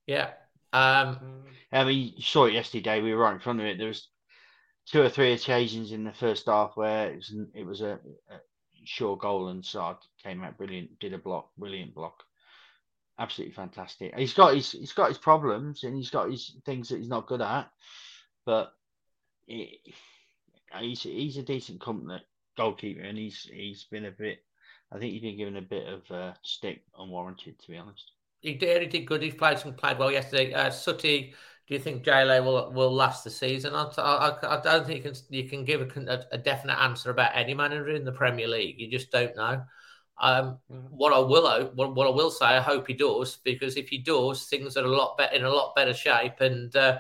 Yeah. Um, I mean, you saw it yesterday. We were right in front of it. There was two or three occasions in the first half where it was it was a, a sure goal, and Sá came out brilliant. Did a block, brilliant block, absolutely fantastic. He's got his he's got his problems and he's got his things that he's not good at, but he, he's he's a decent company goalkeeper, and he's he's been a bit. I think he's been given a bit of uh, stick unwarranted, to be honest. he did. He did good. He played some played well yesterday. Uh, Sutty, do you think JLA will will last the season? I, I, I don't think you can you can give a, a definite answer about any manager in the Premier League. You just don't know. Um, what I will what, what I will say, I hope he does because if he does, things are a lot better in a lot better shape, and uh,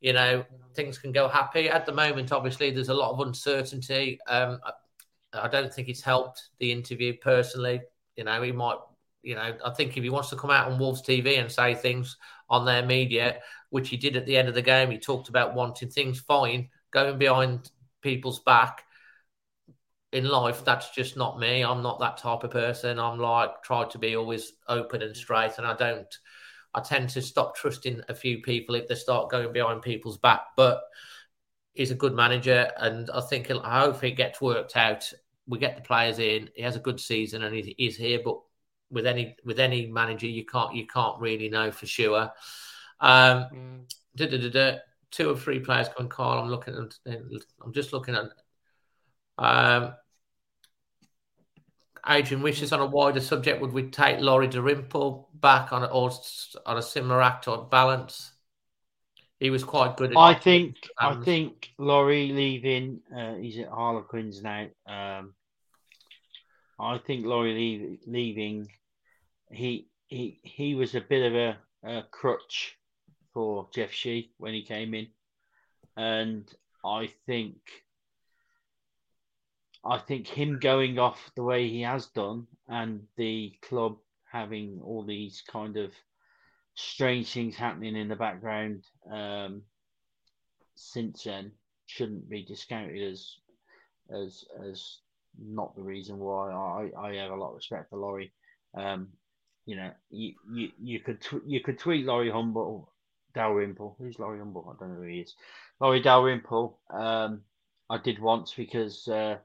you know things can go happy. At the moment, obviously, there's a lot of uncertainty. Um, I, I don't think it's helped the interview personally. You know, he might you know, I think if he wants to come out on Wolves TV and say things on their media, which he did at the end of the game, he talked about wanting things fine, going behind people's back in life. That's just not me. I'm not that type of person. I'm like, try to be always open and straight. And I don't, I tend to stop trusting a few people if they start going behind people's back. But he's a good manager. And I think, I hope it gets worked out. We get the players in. He has a good season and he, he's here. But with any with any manager, you can't you can't really know for sure. Um, da. Two or three players come and call. I'm looking at. I'm just looking at. Um, Adrian wishes on a wider subject. Would we take Laurie Dalrymple back on a, or on a similar act or balance? He was quite good. At I think I think Laurie leaving. Uh, he's at Harlequins now. Um, I think Laurie leave, leaving. He he he was a bit of a, a crutch for Jeff Shi when he came in, and I think I think him going off the way he has done, and the club having all these kind of strange things happening in the background um, since then shouldn't be discounted as as as not the reason why I, I have a lot of respect for Laurie. Um, you know, you you, you could tw- you could tweet Laurie Humble, Dalrymple. Who's Laurie Humble? I don't know who he is. Laurie Dalrymple. Um, I did once because uh,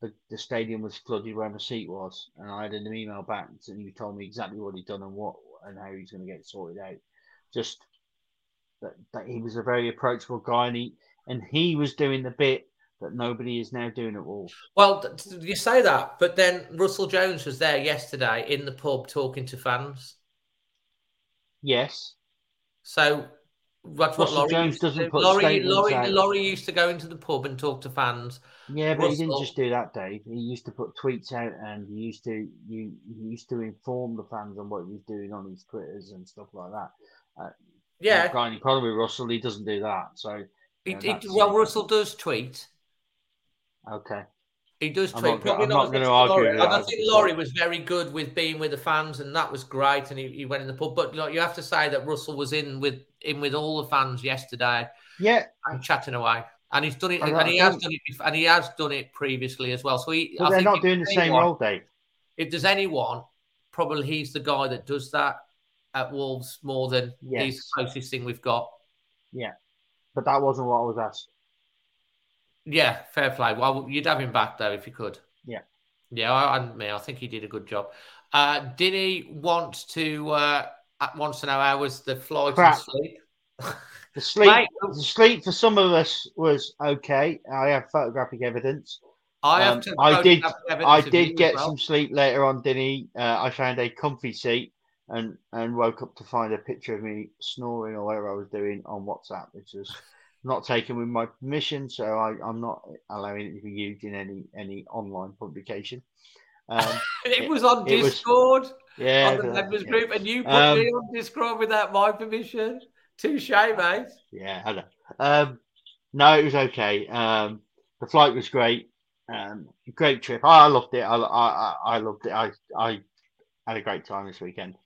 the, the stadium was flooded where my seat was, and I had an email back and he told me exactly what he'd done and what and how he's going to get sorted out. Just that, that he was a very approachable guy, and he and he was doing the bit that nobody is now doing at all. Well, you say that, but then Russell Jones was there yesterday in the pub talking to fans. Yes, So that's what Russell Laurie Jones used to doesn't do. put Laurie, Laurie, out. Laurie used to go into the pub and talk to fans. yeah, but he didn't just do that, Dave. He used to put tweets out, and he used to you he used to inform the fans on what he was doing on his twitters and stuff like that. Uh, Yeah, I've got any problem with Russell? He doesn't do that. So he- that's- well, Russell does tweet. okay, He does I'm tweet. not Probably I'm not, not gonna argue Laurie. with I that. don't think Laurie was very good with being with the fans, and that was great. And he, he went in the pub. But like, you have to say that Russell was in with in with all the fans yesterday yeah, and chatting away. And he's done it, I and he has done it, and he has done it previously as well. So he, I they're think not doing the there's same anyone- role, Dave. If there's anyone, probably he's the guy that does that at Wolves more than he's the closest thing we've got. Yeah, but that wasn't what I was asked. Yeah, fair play. Well, you'd have him back though if you could. Yeah. Yeah, I, I, me, I think he did a good job. Uh, Dinny wants to uh, wants to know how was the flight Crap. and sleep. The sleep, Mate, the sleep for some of us was okay. I have photographic evidence. I have Um, to. I did. I did get well. some sleep later on, Dinny. Uh, I found a comfy seat and and woke up to find a picture of me snoring or whatever I was doing on WhatsApp, which was not taken with my permission. So I, I'm not allowing it to be used in any any online publication. Um, It was on it was- Discord yeah, on the members yeah. group, and you put Um, me on Discord without my permission. Touche, mate. Yeah, I know. Um, no, it was okay. Um, the flight was great. Um, great trip. I loved it. I, I, I- I loved it. I, I had a great time this weekend.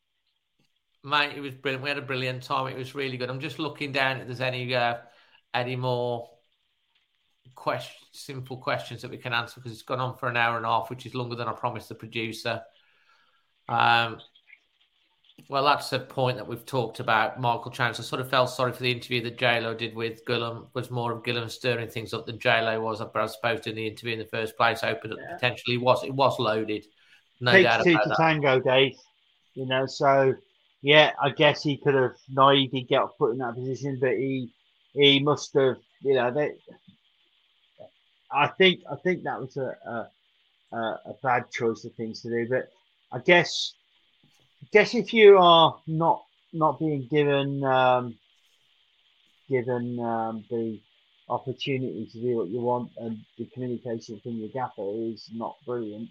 Mate, it was brilliant. We had a brilliant time. It was really good. I'm just looking down if there's any uh, any more question, simple questions that we can answer because it's gone on for an hour and a half, which is longer than I promised the producer. Um, well, that's a point that we've talked about. Michael Chance. I sort of felt sorry for the interview that JLo did with Guillem. Was more of Guillem stirring things up than JLo was. But I suppose in the interview in the first place, opened up potentially was it was loaded. No Takes doubt two about to that. tango, Dave. You know, so yeah, I guess he could have naively got put in that position, but he he must have. You know, they. I think I think that was a a, a, bad choice of things to do, but I guess I guess if you are not not being given um, given um, the opportunity to do what you want and the communication from your gaffer is not brilliant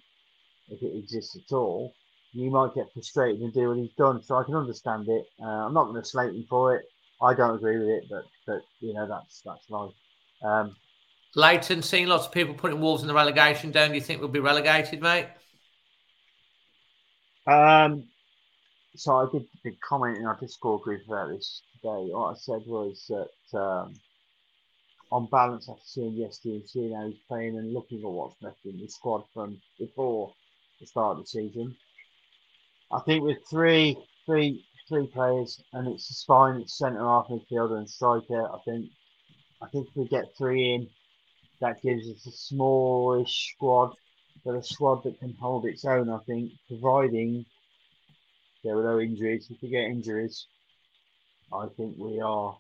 if it exists at all you might get frustrated and do what he's done so i can understand it uh, i'm not going to slate him for it i don't agree with it but but you know that's that's life um, Leighton, seeing lots of people putting Wolves in the relegation down. Do you think we'll be relegated, mate? Um, so I did, did comment in our Discord group about this today. What I said was that um, on balance, after seeing yesterday and seeing how he's playing and looking at what's left in the squad from before the start of the season, I think with three, three, three players and it's the spine, it's centre half midfielder and striker. I think, I think if we get three in, that gives us a smallish squad but a squad that can hold its own, I think, providing there are no injuries. If we get injuries, I think we are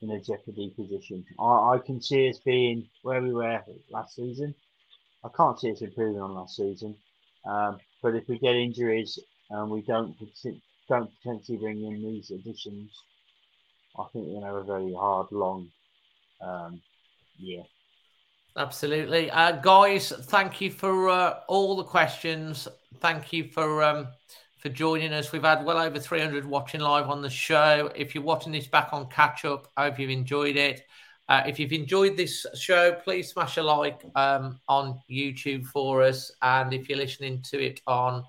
in a jeopardy position. I, I can see us being where we were last season. I can't see us improving on last season. Um, but if we get injuries and we don't don't potentially bring in these additions, I think to have a very hard, long um, year. Absolutely. Uh, guys, thank you for uh, all the questions. Thank you for um, for joining us. We've had well over 300 watching live on the show. If you're watching this back on catch up, I hope you've enjoyed it. Uh, if you've enjoyed this show, please smash a like um, on YouTube for us. And if you're listening to it on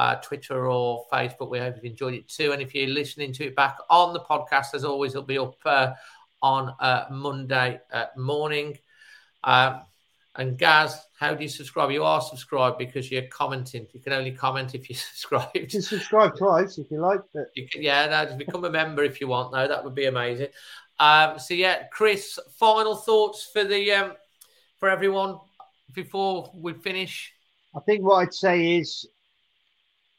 uh, Twitter or Facebook, we hope you've enjoyed it too. And if you're listening to it back on the podcast, as always, it'll be up uh, on uh, Monday uh, morning. Um, and Gaz, how do you subscribe? You are subscribed because you're commenting. You can only comment if you're subscribed. You can subscribe twice if you like, but You can, yeah, no, just become a member if you want. No, that would be amazing. Um, so yeah, Chris, final thoughts for the um, for everyone before we finish. I think what I'd say is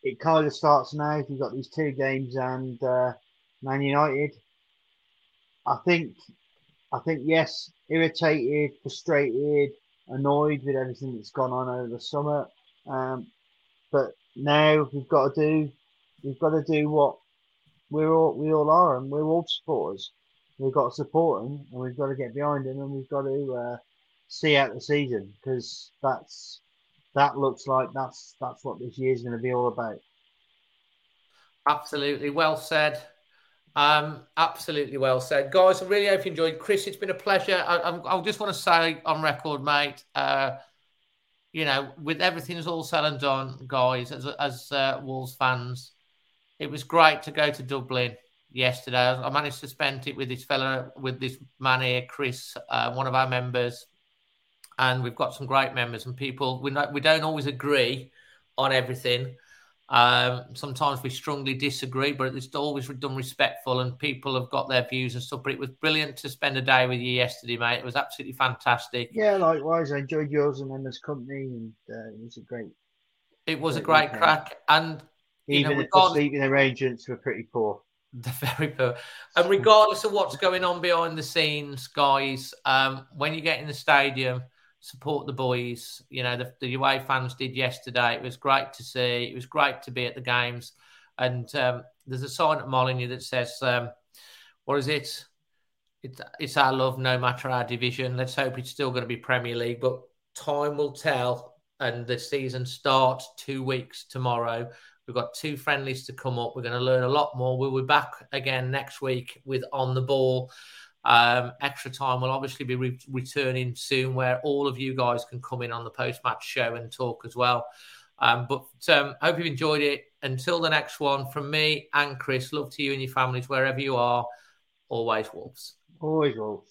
it kind of starts now. You've got these two games and uh, Man United. I think, I think yes, irritated, frustrated, annoyed with everything that's gone on over the summer. Um, but now we've got to do, we've got to do what we're all we all are, and we're all supporters. We've got to support them, and we've got to get behind them, and we've got to uh, see out the season because that's that looks like that's that's what this year's going to be all about. Absolutely, well said. Um, absolutely well said, guys. I really hope you enjoyed. Chris, it's been a pleasure. I, I, I just want to say on record, mate. Uh, you know, with everything that's all said and done, guys, as as uh, Wolves fans, it was great to go to Dublin yesterday. I managed to spend it with this fella, with this man here, Chris, uh, one of our members, and we've got some great members and people. We not, we don't always agree on everything. Um, sometimes we strongly disagree, but it's always done respectful, and people have got their views and stuff. But it was brilliant to spend a day with you yesterday, mate. It was absolutely fantastic. Yeah, likewise. I enjoyed yours and Emma's company, and uh, it was a great. It was a Great great weekend. crack, and you know, Even the sleeping arrangements were pretty poor. They're very poor. And regardless of what's going on behind the scenes, guys, um, when you get in the stadium, support the boys. You know, the, the away fans did yesterday. It was great to see. It was great to be at the games. And um, there's a sign at Molineux that says, um, what is it? It's, it's our love, no matter our division. Let's hope it's still going to be Premier League, but time will tell. And the season starts two weeks tomorrow. We've got two friendlies to come up. We're going to learn a lot more. We'll be back again next week with On the Ball. Um, extra time will obviously be re- returning soon, where all of you guys can come in on the post match show and talk as well. Um, but um, hope you've enjoyed it. Until the next one, from me and Chris, love to you and your families wherever you are. Always Wolves. Always Wolves.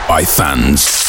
by fans.